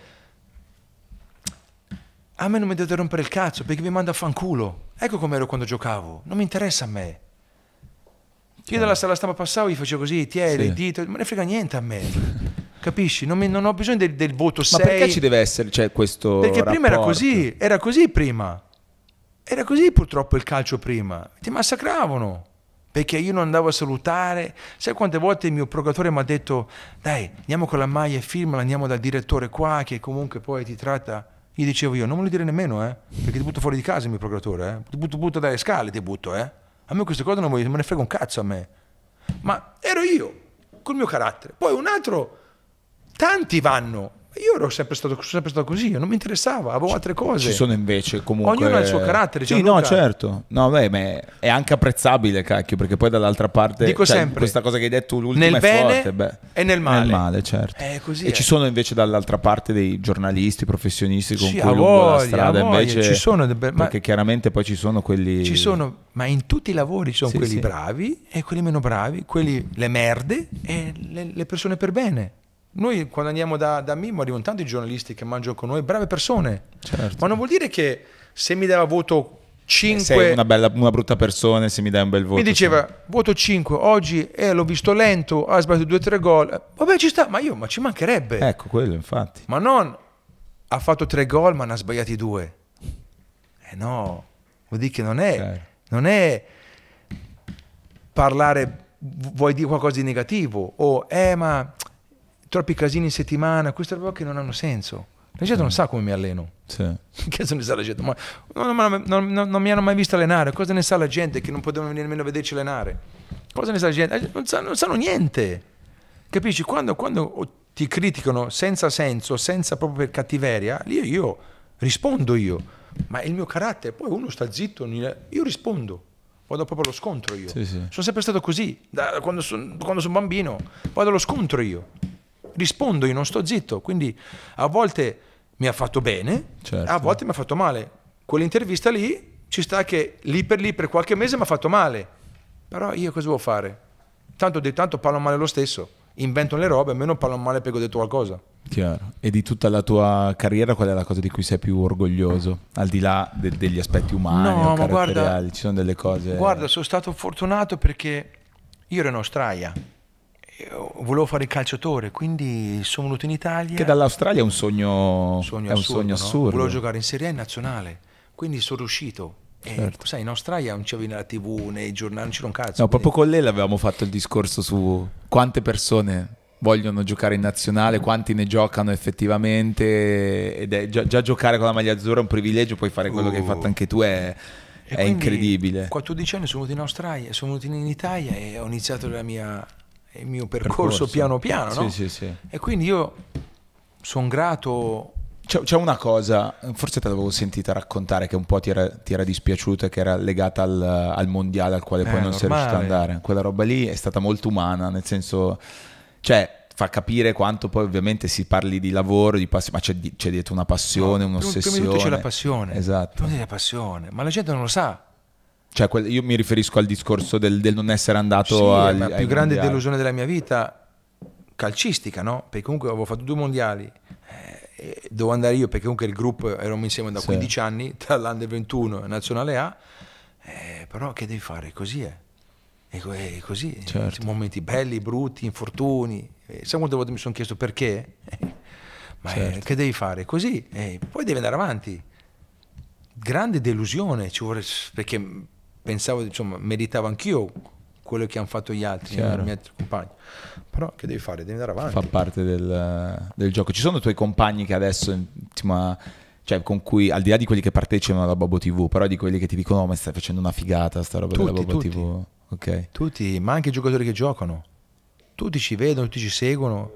A me non mi dovete rompere il cazzo perché mi manda a fanculo. Ecco com'ero quando giocavo. Non mi interessa a me. Io dalla sala stampa passavo, gli facevo così, tieni, Sì. dita, non me ne frega niente a me. Capisci? Non, mi- non ho bisogno del, del voto Ma 6. perché ci deve essere cioè, questo Perché prima era rapporto? così, era così prima. Era così purtroppo il calcio prima. Ti massacravano. Perché io non andavo a salutare. Sai quante volte il mio procuratore mi ha detto, dai, andiamo con la maglia e filmala, andiamo dal direttore qua che comunque poi ti tratta. Gli dicevo io, non me lo dire nemmeno, eh, perché ti butto fuori di casa il mio procuratore, eh. Ti butto, butto dalle scale, ti butto, eh. A me queste cose non me ne frega un cazzo a me. Ma ero io, col mio carattere. Poi un altro, tanti vanno. Io ero sempre stato, sempre stato così, non mi interessava, avevo altre cose. Ci sono invece comunque... Ognuno ha il suo carattere, Sì, Gianluca. no, certo. No, beh, ma è- anche apprezzabile, cacchio, perché poi dall'altra parte... Dico cioè, sempre, Questa cosa che hai detto l'ultima nel è forte, beh. e nel male. Nel male, certo. È così, e eh. ci sono invece dall'altra parte dei giornalisti, professionisti con Sì, cui lungo la strada invece... ci sono ma- Perché chiaramente poi ci sono quelli... Ci sono, ma in tutti i lavori ci sono Sì, quelli sì. bravi e quelli meno bravi, quelli le merde e le, le persone per bene. Noi quando andiamo da, da Mimmo arrivano tanti giornalisti che mangiano con noi, brave persone. Certo. Ma non vuol dire che se mi dava voto 5 Sei una, bella, una brutta persona se mi dai un bel voto... mi diceva voto 5 oggi eh, l'ho visto lento ha sbagliato 2 3 gol vabbè ci sta ma io ma ci mancherebbe sì. Ecco, quello infatti. ma non ha fatto 3 gol ma ne ha sbagliati 2 eh no vuol dire che non è Chiaro. non è parlare vuoi dire qualcosa di negativo o eh ma troppi casini in settimana queste robe che non hanno senso la gente non sa come mi alleno Sì. che se ne sa la gente? Ma non, non- non- non- mi hanno mai visto allenare. Cosa ne sa la gente che non potevano venire nemmeno a vederci allenare? Cosa ne sa la gente? Eh, Non, sa- sanno niente. Capisci? Quando, quando ti criticano senza senso, senza proprio per cattiveria, lì io rispondo io, ma è il mio carattere. Poi uno sta zitto, io rispondo, vado proprio allo scontro io. Sì, sì. Sono sempre stato così, da quando sono, quando sono bambino, vado allo scontro io. Rispondo io, non sto zitto. Quindi a volte mi ha fatto bene, Certo. a volte mi ha fatto male. Quell'intervista lì ci sta che lì per lì per qualche mese mi ha fatto male. Però io cosa devo fare? Tanto di tanto parlo male lo stesso. Invento le robe, almeno parlo male perché ho detto qualcosa. Chiaro. E di tutta la tua carriera, qual è la cosa di cui sei più orgoglioso? Al di là de- degli aspetti umani No, ma guarda- ci sono delle cose. Guarda, sono stato fortunato perché io ero in Australia. E Volevo fare il calciatore, quindi sono venuto in Italia. Che dall'Australia è un sogno, un sogno è un assurdo, sogno no? assurdo. Volevo giocare in Serie A in nazionale, quindi sono riuscito. E, Certo. sai, in Australia non c'avevi nella TV, nei giornali, non c'era un cazzo. No, quindi- proprio con lei l'avevamo fatto il discorso su quante persone vogliono giocare in nazionale, quanti ne giocano effettivamente ed è già, già giocare con la maglia azzurra è un privilegio, poi fare quello che hai Uh. fatto anche tu è, E è incredibile. 14 anni sono venuto in Australia, sono venuto in Italia e ho iniziato la mia- il mio percorso, Percorso. piano piano, no? Sì, sì, sì. E quindi io sono grato. C'è, una cosa, forse te l'avevo sentita raccontare che un po' ti era, ti era dispiaciuta, che era legata al, al mondiale al quale poi Eh, non sei riuscito ad normale. andare. Quella roba lì è stata molto umana, nel senso, cioè fa capire quanto poi ovviamente si parli di lavoro, di ma c'è, di- c'è dietro una passione, No, un'ossessione. Prima di tutto c'è la passione. Esatto. Prima c'è la passione, ma la gente non lo sa. Cioè, io mi riferisco al discorso del, del non essere andato Sì, al, la più grande mondiali. delusione della mia vita calcistica, no? Perché comunque avevo fatto due mondiali, eh, e dovevo andare io perché comunque il gruppo eravamo insieme da Sì. 15 anni, tra l'Under 21 e Nazionale A, eh, però che devi fare? Così è. È così, Certo. momenti belli, brutti, infortuni. Eh, sai quante volte mi sono chiesto perché? Eh, ma eh, Certo. che devi fare? Così, eh, poi devi andare avanti. Grande delusione, ci vuole- perché pensavo, insomma, meritavo anch'io quello che hanno fatto gli altri, Chiaro. i miei altri compagni. Però che devi fare? Devi andare avanti. fa parte del, del gioco. Ci sono tuoi compagni che adesso, insomma, cioè con cui, al di là di quelli che partecipano alla Bobo TV, però di quelli che ti dicono, "Oh, ma stai facendo una figata sta roba della Tutti, Bobo tutti. TV. Ok. Tutti, ma anche i giocatori che giocano. Tutti ci vedono, tutti ci seguono.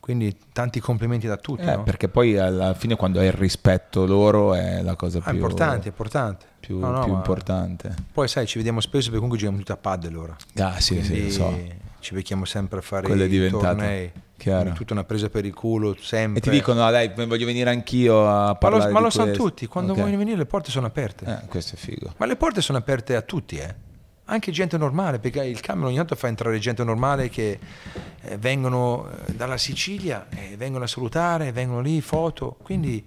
Quindi tanti complimenti da tutti. Eh, no? Perché poi alla fine quando hai il rispetto loro è la cosa Ah, più, è importante, è importante. Più, No, no, più ma- importante. Poi sai, ci vediamo spesso perché comunque giochiamo tutti a paddle ora. Ah sì, sì, lo so. ci becchiamo sempre a fare Quello è i diventato, tornei. chiaro. Tutta una presa per il culo, sempre. E ti dicono, ah, dai, voglio venire anch'io a ma parlare lo, ma lo sanno questo." tutti, quando Ok. vogliono venire le porte sono aperte. Eh, questo è figo. Ma le porte sono aperte a tutti, eh. Anche gente normale, perché il camion ogni tanto fa entrare gente normale che eh, vengono eh, dalla Sicilia e vengono a salutare, vengono lì, foto. Quindi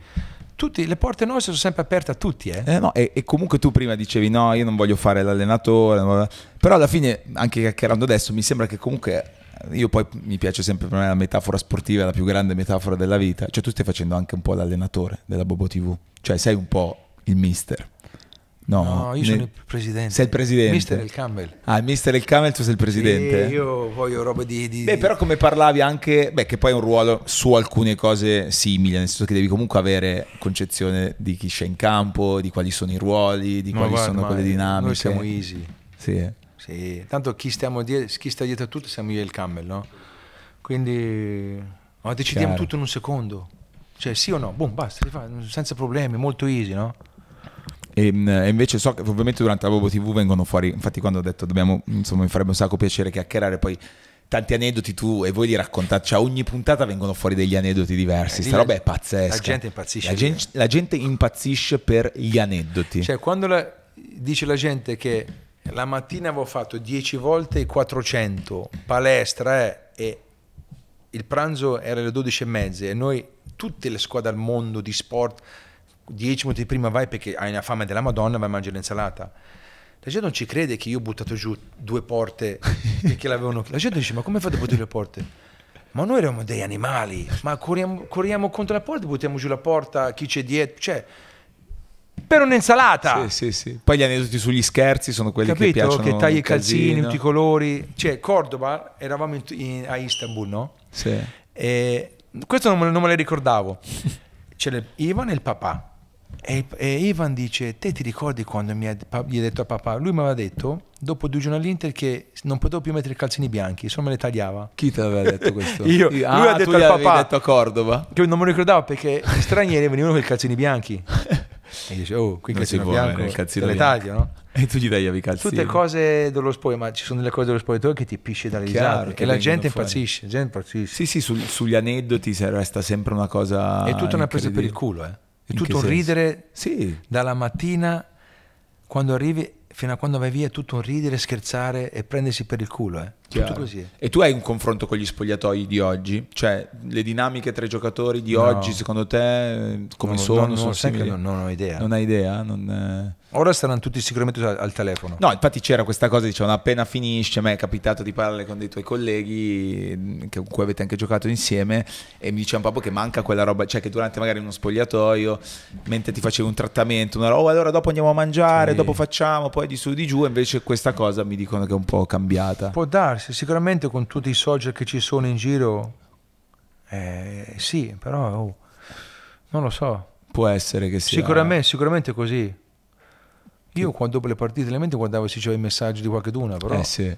tutti, le porte nostre sono sempre aperte a tutti, eh. Eh no, e, e comunque tu prima dicevi no, io non voglio fare l'allenatore, non voglio-" però alla fine, anche chiacchierando adesso, mi sembra che comunque, io poi mi piace sempre per me la metafora sportiva, la più grande metafora della vita, cioè tu stai facendo anche un po' l'allenatore della Bobo TV, cioè sei un po' il mister. No, No, io sono il presidente. Sei il presidente. Mister il Campbell. Ah, il mister e il camel, tu sei il presidente? Sì, io voglio roba di... di- Beh, però come parlavi anche, beh, che poi è un ruolo su alcune cose simili, nel senso che devi comunque avere concezione di chi c'è in campo, di quali sono i ruoli, di Ma quali guarda, sono quelle dinamiche. Noi siamo easy. Sì. Sì, tanto chi, stiamo die- chi sta dietro a tutto siamo io e il Campbell, no? Quindi ma decidiamo Chiaro. tutto in un secondo. Cioè sì o no, boom, basta, senza problemi, molto easy, no? E, mh, e invece so che ovviamente durante la Bobo TV vengono fuori, infatti quando ho detto dobbiamo, insomma mi farebbe un sacco piacere chiacchierare poi tanti aneddoti tu e voi li raccontate, cioè ogni puntata vengono fuori degli aneddoti diversi, Eh, sta roba è pazzesca. la gente impazzisce La gente, la gente impazzisce per gli aneddoti. Cioè quando la- dice la gente che la mattina avevo fatto 10 volte i 400, palestra eh, e il pranzo era alle 12 e mezza e noi, tutte le squadre al mondo di sport, 10 minuti prima vai perché hai una fame della Madonna, vai a mangiare l'insalata. La gente non ci crede che io ho buttato giù due porte perché l'avevano... La gente dice, ma come fate a buttare le porte? Ma noi eravamo degli animali, ma corriamo, corriamo contro la porta, buttiamo giù la porta, chi c'è dietro, cioè... Per un'insalata! Sì, sì, sì. Poi gli aneddoti sugli scherzi sono quelli che Capito? piacciono. Che tagli i calzini, tutti i colori. Cioè, Cordoba, eravamo in- in- a Istanbul, no? Sì. E questo non me, non me lo ricordavo. Le- Ivan e il papà. E, e Ivan dice, te ti ricordi quando mi ha, gli ha detto a papà, lui mi aveva detto, dopo due giorni all'Inter, che non potevo più mettere i calzini bianchi, solo me le tagliava. Chi te l'aveva detto questo? Io. Ah, Lui ha detto tu al papà- detto a Cordova. Che non me lo ricordavo perché gli stranieri venivano con i calzini bianchi. E dice, oh, qui Non si calzino bianco, il calzino te le taglio, no? E tu gli tagliavi i calzini. Tutte cose dello spogliatoio, ma ci sono delle cose dello spogliatoio che ti pisci dalle risate. che E la gente fuori. impazzisce, la gente impazzisce. Sì, sì, sul- sugli aneddoti resta sempre una cosa. è tutta una presa per il culo, eh. In tutto un ridere Sì, dalla mattina quando arrivi fino a quando vai via, è tutto un ridere, scherzare e prendersi per il culo, eh. Tutto così. E tu hai un confronto con gli spogliatoi di oggi? Cioè, le dinamiche tra i giocatori di No. oggi, secondo te, come Non- sono? non- sono non- simili? non, non ho idea. Non hai idea? Non, eh, Ora saranno tutti sicuramente al, al telefono. No, infatti c'era questa cosa, dicevano appena finisce, a me è capitato di parlare con dei tuoi colleghi che- con cui avete anche giocato insieme e mi dicevano proprio che manca quella roba, cioè che durante magari uno spogliatoio, mentre ti facevi un trattamento, una roba, oh, allora dopo andiamo a mangiare, Sì. dopo facciamo, poi di su di giù, invece questa cosa mi dicono che è un po' cambiata. Può darsi, sicuramente con tutti i social che ci sono in giro, eh, sì, però oh, non lo so. Può essere che sia... Sicuramente, sicuramente così. Io quando dopo le partite ovviamente guardavo se c'era il messaggio di qualcuno, però Eh sì.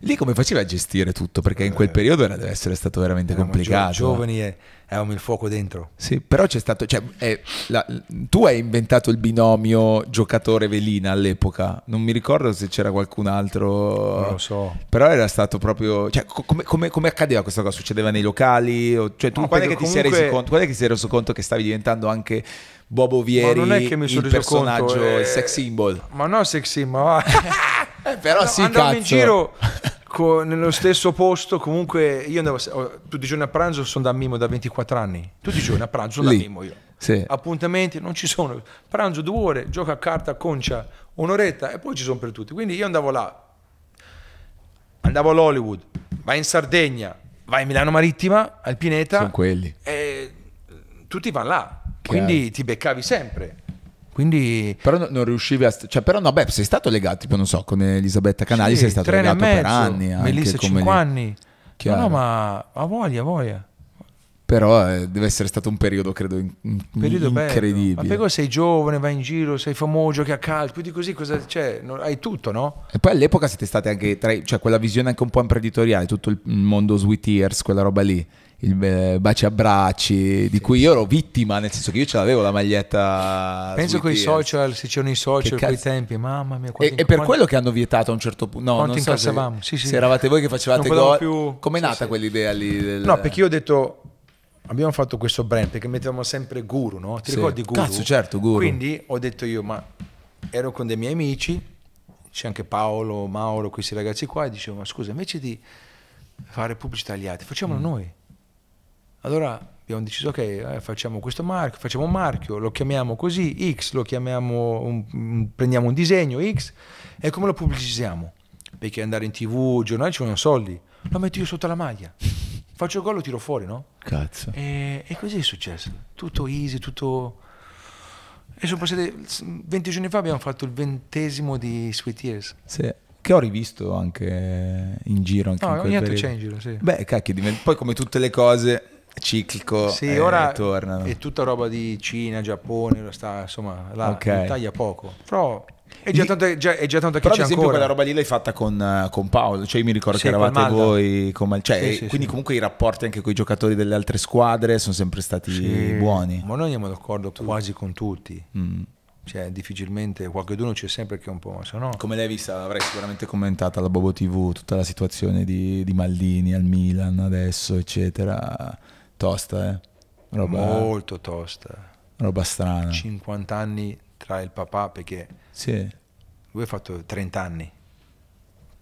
Lì come facevi a gestire tutto? Perché in quel periodo era, deve essere stato veramente eravamo complicato. gio- giovani e avevamo il fuoco dentro. Sì, però c'è stato, cioè, è- la- tu hai inventato il binomio giocatore-velina all'epoca, non mi ricordo se c'era qualcun altro, Non lo so. però era stato proprio, cioè, co- come, come- come accadeva questa cosa? Succedeva nei locali? O- cioè, tu No, quando è che perché ti sei comunque- conto, quando è che ti sei reso conto che stavi diventando anche Bobo Vieri, Ma non è che mi sono il reso conto, personaggio, eh, il sex symbol? Ma no sexy, ma va. Eh, però No, sì, andavamo cazzo. in giro co- nello stesso posto, comunque io andavo oh, tutti i giorni a pranzo, sono da Mimo da 24 anni. Tutti i giorni a pranzo sono da Mimo io. Sì. Appuntamenti non ci sono. Pranzo due ore, gioco a carta, concia, un'oretta e poi ci sono per tutti. Quindi io andavo là, andavo all'Hollywood, vai in Sardegna, vai in Milano Marittima, al Pineta Sono quelli. e tutti vanno là. Quindi ti beccavi sempre. Quindi Però no- non riuscivi a... Cioè, però no, beh, sei stato legato, tipo, non so, con Elisabetta Canali Sì, sei stato anni legato per mezzo, anni. Anche Melissa come 5 lì. anni. Chiaro. No, no, ma ha voglia, ha voglia. Però eh, deve essere stato un periodo, credo, in- Periodo bello. incredibile. Ma perché sei giovane, vai in giro, sei famoso, giochi a calcio, più di così cosa c'è? Non- hai tutto, no? E poi all'epoca siete state anche tra cioè quella visione anche un po' imprenditoriale, tutto il mondo Sweet Ears, quella roba lì, il eh, baci abbracci, di cui io ero vittima, nel senso che io ce l'avevo la maglietta. Penso con i social, se c'erano i social Che quei tempi, mamma mia. E, e per quanti- quello che hanno vietato a un certo punto. No, non so se, sì, sì. se eravate voi che facevate gol. più- Com'è sì, nata quell'idea lì? Del... No, perché io ho detto, abbiamo fatto questo brand perché mettevamo sempre guru, no? Ti ricordi guru? Cazzo, certo, Guru. Quindi ho detto io, ma ero con dei miei amici, c'è anche Paolo, Mauro, questi ragazzi qua, e dicevo, ma scusa, invece di fare pubblicità agli altri, facciamolo Mm. noi. Allora abbiamo deciso, ok, eh, facciamo questo marchio, facciamo un marchio, lo chiamiamo così, X, lo chiamiamo, un- prendiamo un disegno X e come lo pubblicizziamo? Perché andare in tv, giornali ci vogliono soldi, lo metto io sotto la maglia, faccio il gol, lo tiro fuori, no? Cazzo. E, e così è successo, tutto easy, tutto... E sono passati 20 giorni fa abbiamo fatto il ventesimo di Sweet Years. Sì. Che ho rivisto anche in giro. Anche No, in ogni tanto c'è in giro, sì. Beh, cacchio, poi come tutte le cose, ciclico, Sì, eh, ora tornano. è tutta roba di Cina, Giappone, sta, insomma, là Ok. in Italia poco. Però è già tanto, è già, è già tanto che Però c'è ad esempio ancora. quella roba lì l'hai fatta con, eh, con Paolo, cioè io mi ricordo Sì, che eravate voi, con cioè, Sì, eh, sì, quindi comunque i rapporti anche con i giocatori delle altre squadre sono sempre stati buoni. Ma noi andiamo d'accordo quasi con tutti. Mm. Cioè, difficilmente, qualcuno c'è sempre che è un po', se no... Come l'hai vista? L'avrei sicuramente commentata alla Bobo TV, tutta la situazione di, di Maldini al Milan adesso, eccetera. Tosta, eh? Roba, Molto tosta. roba strana. 50 anni tra il papà, perché Sì, lui ha fatto 30 anni,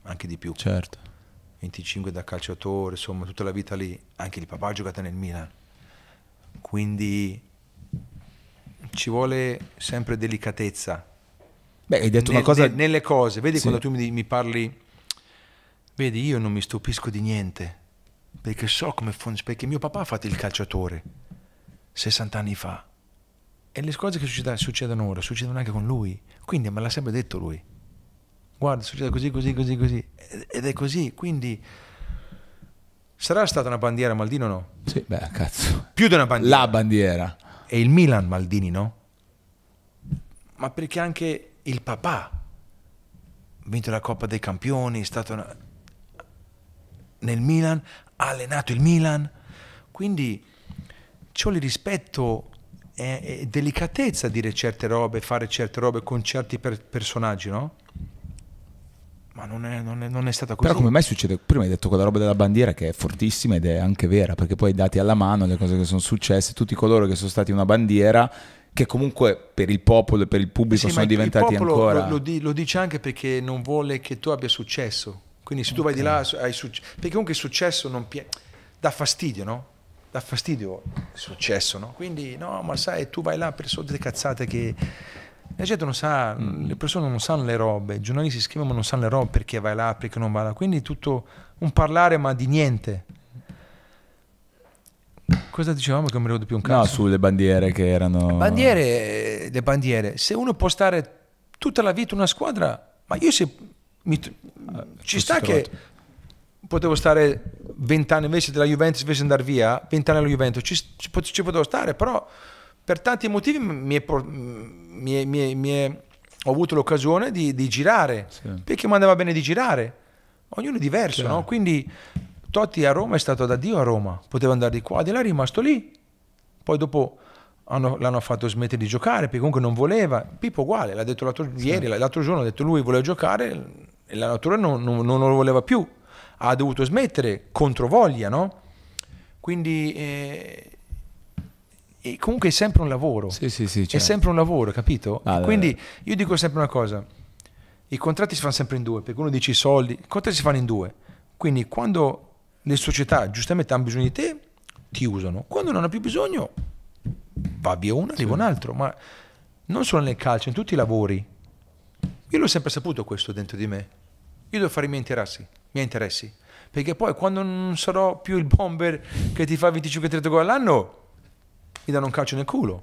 anche di più. certo. 25 da calciatore, insomma, tutta la vita lì. Anche il papà ha giocato nel Milan. Quindi ci vuole sempre delicatezza. Beh, hai detto nel- una cosa... nel- nelle cose. Vedi Sì. quando tu mi, mi parli, vedi, io non mi stupisco di niente, perché so come funziona, perché mio papà ha fatto il calciatore 60 anni fa. E le cose che succeda- succedono ora succedono anche con lui. Quindi me l'ha sempre detto lui. Guarda, succede così, così, così, così. Ed- è così. Quindi sarà stata una bandiera Maldini o no? Sì, beh, cazzo. Più di una bandiera. La bandiera. È il Milan Maldini, no? ma perché anche il papà ha vinto la Coppa dei Campioni, è stato una- nel Milan, ha allenato il Milan, quindi ci vuole rispetto e, e delicatezza dire certe robe, fare certe robe con certi per- personaggi, no? Ma non è, non è- non è stata così. Però come mai succede? Prima hai detto quella roba della bandiera che è fortissima ed è anche vera, perché poi dati alla mano le cose che sono successe, tutti coloro che sono stati una bandiera, che comunque per il popolo e per il pubblico Sì, sono diventati ancora... Lo, lo lo dice anche perché non vuole che tu abbia successo. Quindi se tu vai di là hai successo. Perché comunque il successo non pie- dà fastidio, no? Dà fastidio il successo, no? Quindi no, ma sai, tu vai là per solite cazzate che la gente non sa, Mm. le persone non sanno le robe, i giornalisti scrivono ma non sanno le robe perché vai là, perché non vai là. Quindi tutto un parlare ma di niente. Cosa dicevamo che non mi ricordo più un cazzo? No, sulle bandiere che erano... Bandiere, le bandiere, se uno può stare tutta la vita in una squadra, ma io se mi- ci sta che trovato. potevo stare 20 anni invece della Juventus, invece di andare via, 20 anni alla Juventus, ci, ci ci potevo stare, però per tanti motivi mi è mi è- mi è- mi ho avuto l'occasione di, di girare, Sì. perché mi andava bene di girare, ognuno è diverso, no? quindi Totti a Roma è stato da Dio a Roma, poteva andare di qua, di là è rimasto lì, poi dopo hanno- l'hanno fatto smettere di giocare perché comunque non voleva. Pippo uguale, l'ha detto l'altro, ieri, l'altro giorno ha detto lui voleva giocare la natura non, non- non lo voleva più. Ha dovuto smettere contro voglia, no? Quindi eh, e comunque è sempre un lavoro. Sì, sì, sì, È certo. sempre un lavoro, capito? Ah, Quindi io dico sempre una cosa, i contratti si fanno sempre in due, perché uno dice i soldi, i contratti si fanno in due. Quindi quando le società giustamente hanno bisogno di te, ti usano. Quando non hanno più bisogno, va via uno, arriva un altro. Ma non solo nel calcio, in tutti i lavori. Io l'ho sempre saputo questo dentro di me. Io devo fare i miei interessi, i miei interessi. Perché poi quando non sarò più il bomber che ti fa 25-30 gol all'anno, mi danno un calcio nel culo.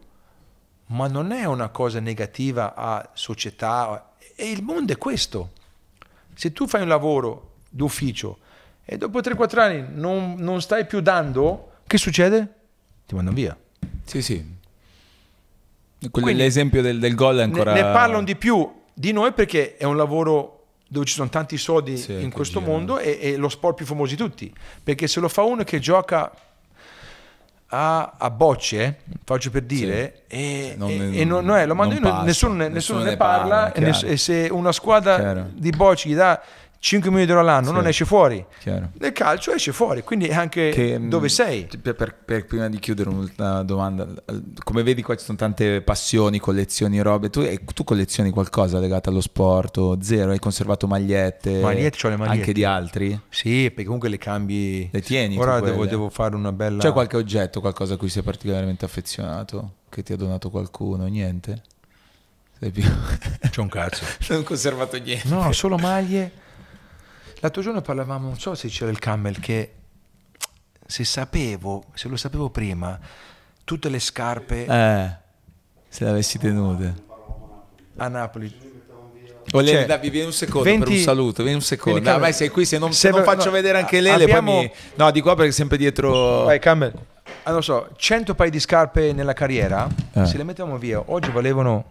Ma non è una cosa negativa a società. E il mondo è questo. Se tu fai un lavoro d'ufficio e dopo 3-4 anni non, non stai più dando, che succede? Ti mandano via. Sì, sì. Quindi- l'esempio del, del gol è Ne- ancora... Ne, parlano di più di noi perché è un lavoro dove ci sono tanti soldi Sì, in questo girano. mondo e, e lo sport più famoso di tutti. Perché se lo fa uno che gioca a, a bocce, faccio per dire, e, Non e- e non, no, eh, lo mando non io, nessuno, ne, nessuno nessuno ne parla, parla, e, e se una squadra Chiaro. di bocce gli dà 5 milioni di euro all'anno Sì. non esce fuori. Chiaro. Nel calcio esce fuori, quindi è anche Che, dove sei. Per, per- per- prima di chiudere un'ultima domanda, come vedi qua ci sono tante passioni, collezioni, robe, tu, eh, tu collezioni qualcosa legato allo sport o zero? Hai conservato magliette? Magliette, c'ho le magliette. Anche di altri? Sì, perché comunque le cambi. Le tieni Ora devo, devo fare una bella. C'è qualche oggetto, qualcosa a cui sei particolarmente affezionato? Che ti ha donato qualcuno? Niente? Sei più... C'è un cazzo. non ho conservato niente. No, solo maglie. L'altro giorno parlavamo, non so se c'era il camel, che se sapevo, se lo sapevo prima, tutte le scarpe Eh, se le avessi tenute. a Napoli. O le, Cioè, dai, vieni un secondo 20 per un saluto, vieni un secondo. Ah, Camel, vai, sei qui, se non, se- se non faccio no, vedere anche Lele, abbiamo- poi mi... No, di qua perché sempre dietro... Vai, camel. Ah, non so, 100 paio di scarpe nella carriera, Eh. se le mettiamo via, oggi valevano...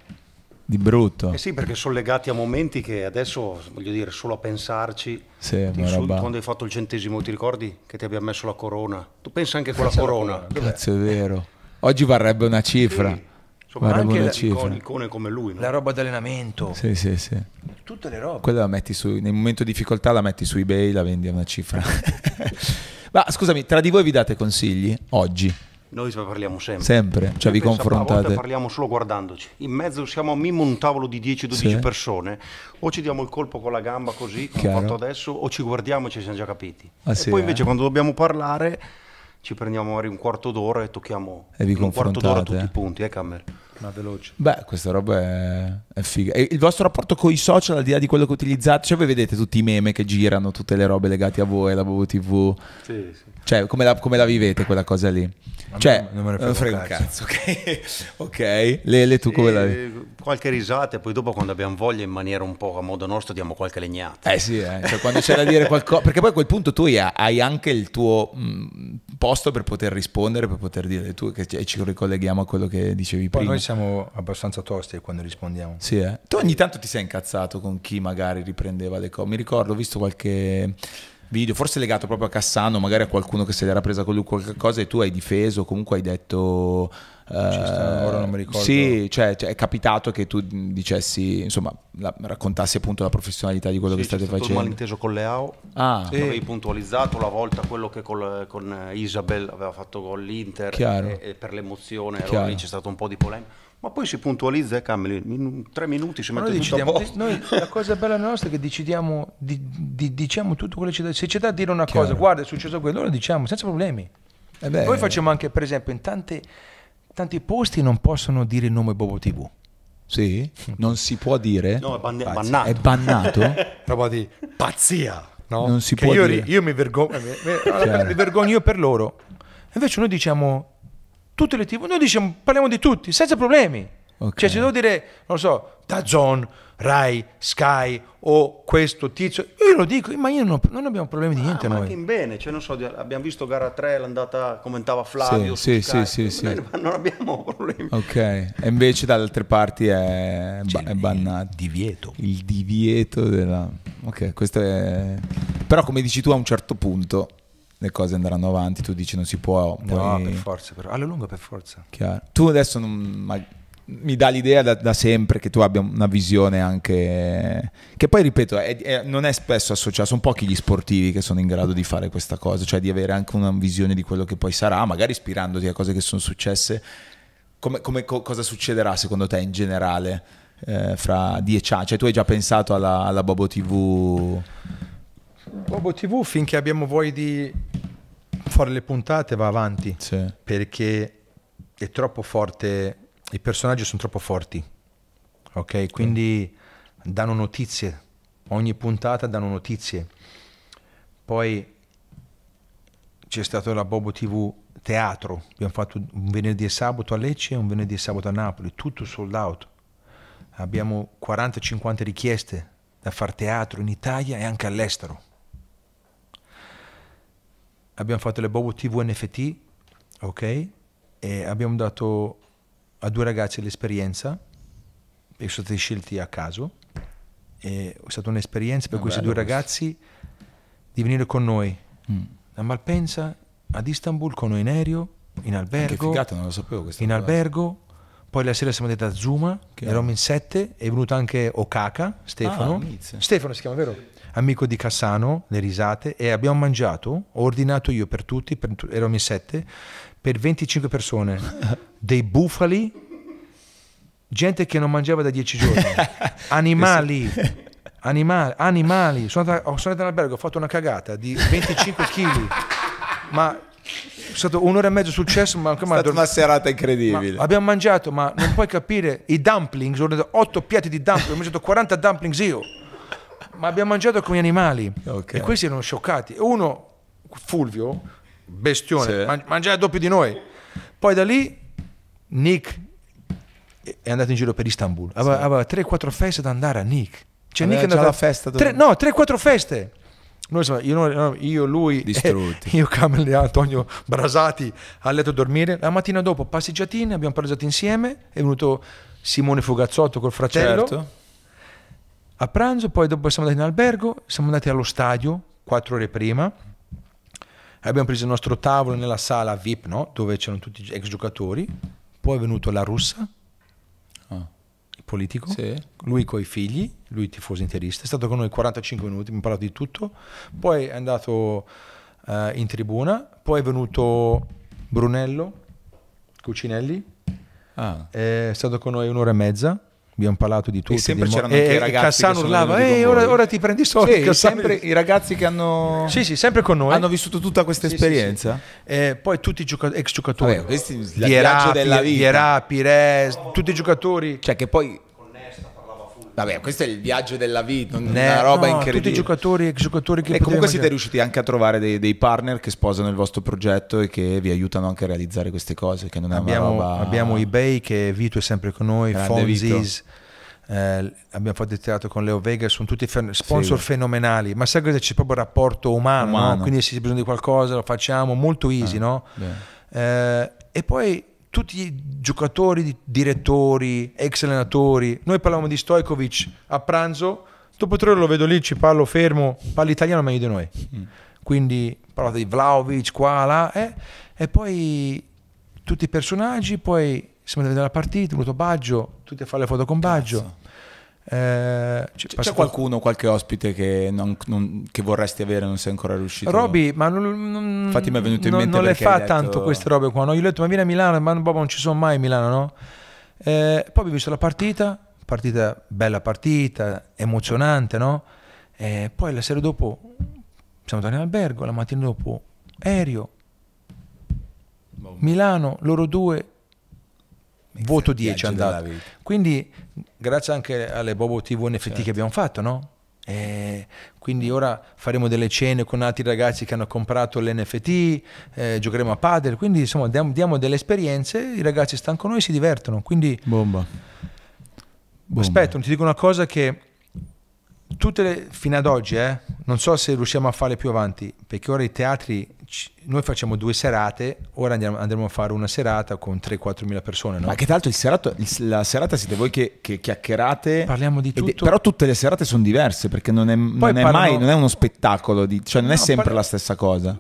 Di brutto. Eh sì, perché sono legati a momenti che adesso, voglio dire, solo a pensarci, Sì, ti insulti quando hai fatto il centesimo, ti ricordi che ti abbiamo messo la corona? Tu pensa anche con la corona. Cazzo, è vero. Oggi varrebbe una cifra. Sì. Insomma, Varrebbe anche una cifra. icone, icone come lui, no? La roba d'allenamento, Sì, sì, sì. tutte le robe. Quella la metti su... Nel momento di difficoltà la metti su eBay, la vendi a una cifra. Ma scusami, tra di voi vi date consigli? Oggi? Noi parliamo sempre. Sempre? Cioè vi A volte confrontate? parliamo solo guardandoci. In mezzo siamo a mimo un tavolo di 10-12 Sì. persone. O ci diamo il colpo con la gamba così, come ho fatto adesso, o ci guardiamo e ci siamo già capiti. Ah, e sì, poi eh? invece quando dobbiamo parlare ci prendiamo magari un quarto d'ora e tocchiamo E vi un quarto d'ora tutti i punti, eh Cammer? Ma veloce. Beh, questa roba è, è figa. E il vostro rapporto con i social, al di là di quello che utilizzate, cioè voi vedete tutti i meme che girano, tutte le robe legate a voi, la WTV. Sì, sì. Cioè, come la, come la vivete quella cosa lì? A Cioè, non me ne non frega un cazzo, ok? ok. Lele, tu come la vedi? E qualche risata e poi dopo quando abbiamo voglia in maniera un po' a modo nostro diamo qualche legnata. Eh sì, eh. Cioè, quando c'è da dire qualcosa, perché poi a quel punto tu hai, anche il tuo mh, posto per poter rispondere, per poter dire tu, che ci ci ricolleghiamo a quello che dicevi Poi prima. Siamo abbastanza tosti quando rispondiamo. Sì, eh. Tu ogni tanto ti sei incazzato con chi magari riprendeva le cose. Mi ricordo, ho visto qualche video, forse legato proprio a Cassano, magari a qualcuno che se l'era presa con lui qualche cosa e tu hai difeso, comunque hai detto... Sta, ora non mi ricordo. Sì, cioè, cioè, è capitato che tu dicessi, insomma, la- raccontassi appunto la professionalità di quello Sì, che state c'è stato un facendo. malinteso con Leao. Ah, Tu Avevi puntualizzato la volta quello che col- con Isabel aveva fatto con l'Inter Chiaro. e, e per l'emozione allora lì c'è stato un po' di polemica. Ma poi si puntualizza e Cameli, in tre minuti si mette noi tutto a decidiamo, posto. noi- la cosa bella nostra è che decidiamo, di- di- diciamo tutto quello che c'è da Se c'è da dire una Chiaro. cosa, guarda, è successo quello, lo diciamo senza problemi. eh beh, Noi facciamo anche, per esempio, in tante- tanti posti non possono dire il nome Bobo TV. Sì? Non si può dire? No, è ban- bannato. È bannato? Roba di pazzia, no? Non si Che può io, dire. io mi, vergogno, mi, mi- mi vergogno io per loro. Invece noi diciamo tutte le TV, noi diciamo, parliamo di tutti, senza problemi. Ok. Cioè, se devo dire, non lo so, Dazon, Rai, Sky o questo tizio, io lo dico, ma io non, non abbiamo problemi di niente Ah, ma noi. anche in bene, cioè non so, abbiamo visto gara 3, l'andata commentava Flavio Sì, su sì, Sky. sì, sì, sì. Noi Non abbiamo problemi. Ok, e invece dalle altre parti è, ba- è bannato. Divieto. Il divieto della... Ok, questo è... Però come dici tu a un certo punto le cose andranno avanti, tu dici non si può... No, poi- per forza, però. alla lunga per forza. Chiaro. Tu adesso non- ma- mi dà l'idea da, da sempre che tu abbia una visione anche... Che poi, ripeto, è- è- non è spesso associato, sono pochi gli sportivi che sono in grado di fare questa cosa, cioè di avere anche una visione di quello che poi sarà, magari ispirandoti a cose che sono successe. Come, come- co- cosa succederà secondo te in generale eh, fra dieci anni? Cioè tu hai già pensato alla, alla Bobo TV? Bobo TV finché abbiamo voglia di fare le puntate va avanti Sì. perché è troppo forte, i personaggi sono troppo forti, ok? Quindi danno notizie, ogni puntata danno notizie. Poi c'è stato la Bobo TV teatro, abbiamo fatto un venerdì e sabato a Lecce e un venerdì e sabato a Napoli, tutto sold out. Abbiamo 40-50 richieste da fare teatro in Italia e anche all'estero. Abbiamo fatto le Bobo TV NFT, ok? E abbiamo dato a due ragazzi l'esperienza, e sono stati scelti a caso. E è stata un'esperienza per Ah, questi due questo. ragazzi di venire con noi Mm. a Malpensa, ad Istanbul, con noi in aereo, in Che albergo figata, non lo sapevo questa in cosa. albergo. Poi la sera siamo andati a Zuma, Chiaro. eravamo in sette, è venuto anche Okaka, Stefano. Ah. Stefano si chiama, vero? Amico di Cassano, le risate, e abbiamo mangiato, ho ordinato io per tutti, per, eravamo in sette, per 25 persone, dei bufali, gente che non mangiava da 10 giorni, animali, animali, animali. Sono andato, sono andato in albergo, ho fatto una cagata di 25 kg, ma è stato un'ora e mezzo sul cesso, ma È una serata incredibile. ma abbiamo mangiato, ma non puoi capire, i dumplings, ho ordinato 8 piatti di dumplings, ho mangiato 40 dumplings io, ma abbiamo mangiato come animali. Ok. E questi erano scioccati. Uno, Fulvio, bestione, Sì. man- mangiava doppio di noi. Poi da lì, Nick è andato in giro per Istanbul, aveva, aveva 3-4 feste da andare a Nick. Cioè, Aveva Nick è andato la festa dove- tre- no, 3-4 feste. Noi, insomma, io, io, lui, Distrutti. io, Camel e Antonio Brasati a letto a dormire. La mattina dopo passeggiatine, abbiamo passeggiato insieme. È venuto Simone Fugazzotto col fratello Certo. a pranzo. Poi dopo siamo andati in albergo, siamo andati allo stadio quattro ore prima. Abbiamo preso il nostro tavolo nella sala VIP, no? dove c'erano tutti gli ex giocatori. Poi è venuto la russa, Ah. il politico Sì. lui coi figli, lui tifoso interista, è stato con noi 45 minuti, mi ha parlato di tutto, poi è andato eh, in tribuna, poi è venuto Brunello Cucinelli, Ah. è stato con noi un'ora e mezza, abbiamo parlato di tutto. sempre di mo- c'erano anche e- i e ragazzi Cassano urlava, venuti "Ehi, con ora, voi." ora ti prendi i soldi. Sì, Cassano". sempre i ragazzi che hanno, Sì, sì, sempre con noi. hanno vissuto tutta questa Sì, esperienza. sì. Eh, poi tutti i gioca- ex giocatori. Vabbè, questi- il Vierà, viaggio della vita. Vierà, Pires, tutti i giocatori. Cioè che poi... Vabbè, questo è il viaggio della vita, una roba no, incredibile. Tutti i giocatori, ex giocatori che E comunque siete mangiare. riusciti anche a trovare dei, dei partner che sposano il vostro progetto e che vi aiutano anche a realizzare queste cose, che non è abbiamo, una roba... abbiamo eBay che Vito è sempre con noi. Fonzis, eh, abbiamo fatto il teatro con Leo Vega, sono tutti sponsor Sì. fenomenali, ma sai cosa c'è proprio il rapporto umano, no? Umano. quindi se c'è bisogno di qualcosa lo facciamo molto easy, no? Bene. Eh, e poi tutti i giocatori, di- direttori, ex allenatori. Noi parlavamo di Stojkovic a pranzo, dopo tre ore lo vedo lì, ci parlo fermo, parla italiano meglio di noi. Quindi parlavo di Vlaovic, qua, là, eh, e poi tutti i personaggi, poi siamo andati a vedere la partita, è venuto Baggio, tutti a fare le foto con Baggio. Eh, ci- C'è, qualcuno, qualche ospite che, non- non- che vorresti avere non sei ancora riuscito? Roby, ma non, non- Infatti mi è venuto in mente non le fa detto- tanto queste robe qua. No? Io gli ho detto, ma vieni a Milano, ma Bobo, non ci sono mai a Milano, no? Eh, poi abbiamo visto la partita, partita bella partita, emozionante, no? E poi la sera dopo siamo tornati in albergo, la mattina dopo aereo, Boh. Milano, loro due, voto 10 è andato. Quindi, grazie anche alle Bobo TV NFT Certo. che abbiamo fatto, no? E quindi ora faremo delle cene con altri ragazzi che hanno comprato l'NFT, eh, giocheremo a padel, quindi insomma diamo, diamo delle esperienze, i ragazzi stanno con noi e si divertono. Quindi Bomba. Bomba. aspetta, ti dico una cosa che tutte le, fino ad oggi, eh, non so se riusciamo a farle più avanti, perché ora i teatri, noi facciamo due serate, ora andiamo, andremo a fare una serata con 3-4 mila persone, no? Ma che tra l'altro serato- la serata siete voi che, che chiacchierate. Parliamo di ed è- tutto. però tutte le serate sono diverse perché non è, non è parlano- mai non è uno spettacolo, di- cioè non è No, sempre parla- la stessa cosa.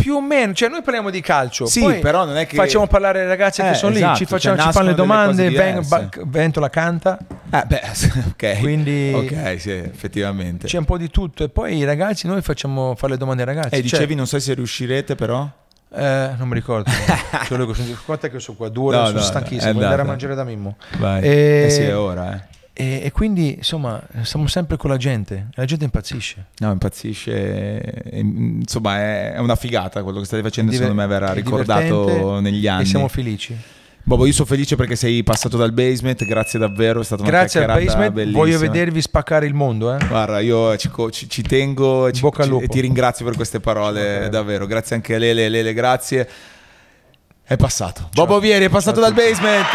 Più o meno, cioè noi parliamo di calcio, Sì, però non è che- facciamo parlare i ragazzi Eh, che sono esatto, lì, ci, facciamo, cioè ci fanno le domande, veng- ba- Ventola canta, Eh, beh, ok. Quindi- Ok, sì, effettivamente. c'è un po' di tutto e poi i ragazzi, noi facciamo fare le domande ai ragazzi. E Cioè, dicevi, non so se riuscirete, però. eh, non mi ricordo, Solo che sono- quanto è che sono qua? Due ore, No, sono no, stanchissimo, devo andare a mangiare da Mimmo. Vai. E- Eh sì, è ora, eh. E, e quindi insomma siamo sempre con la gente, e la gente impazzisce. No, impazzisce. e, insomma, è è una figata quello che state facendo. Diver- secondo me verrà ricordato negli anni. E siamo felici. Bobo, io sono felice perché sei passato dal basement. Grazie davvero. È stata una Grazie al basement, bellissima. voglio vedervi spaccare il mondo. Eh? Guarda, io ci, ci- ci tengo e ci- e ti ringrazio per queste parole, Ok. davvero. Grazie anche a Lele, Lele, grazie. È passato. Bobo Vieri è passato dal basement.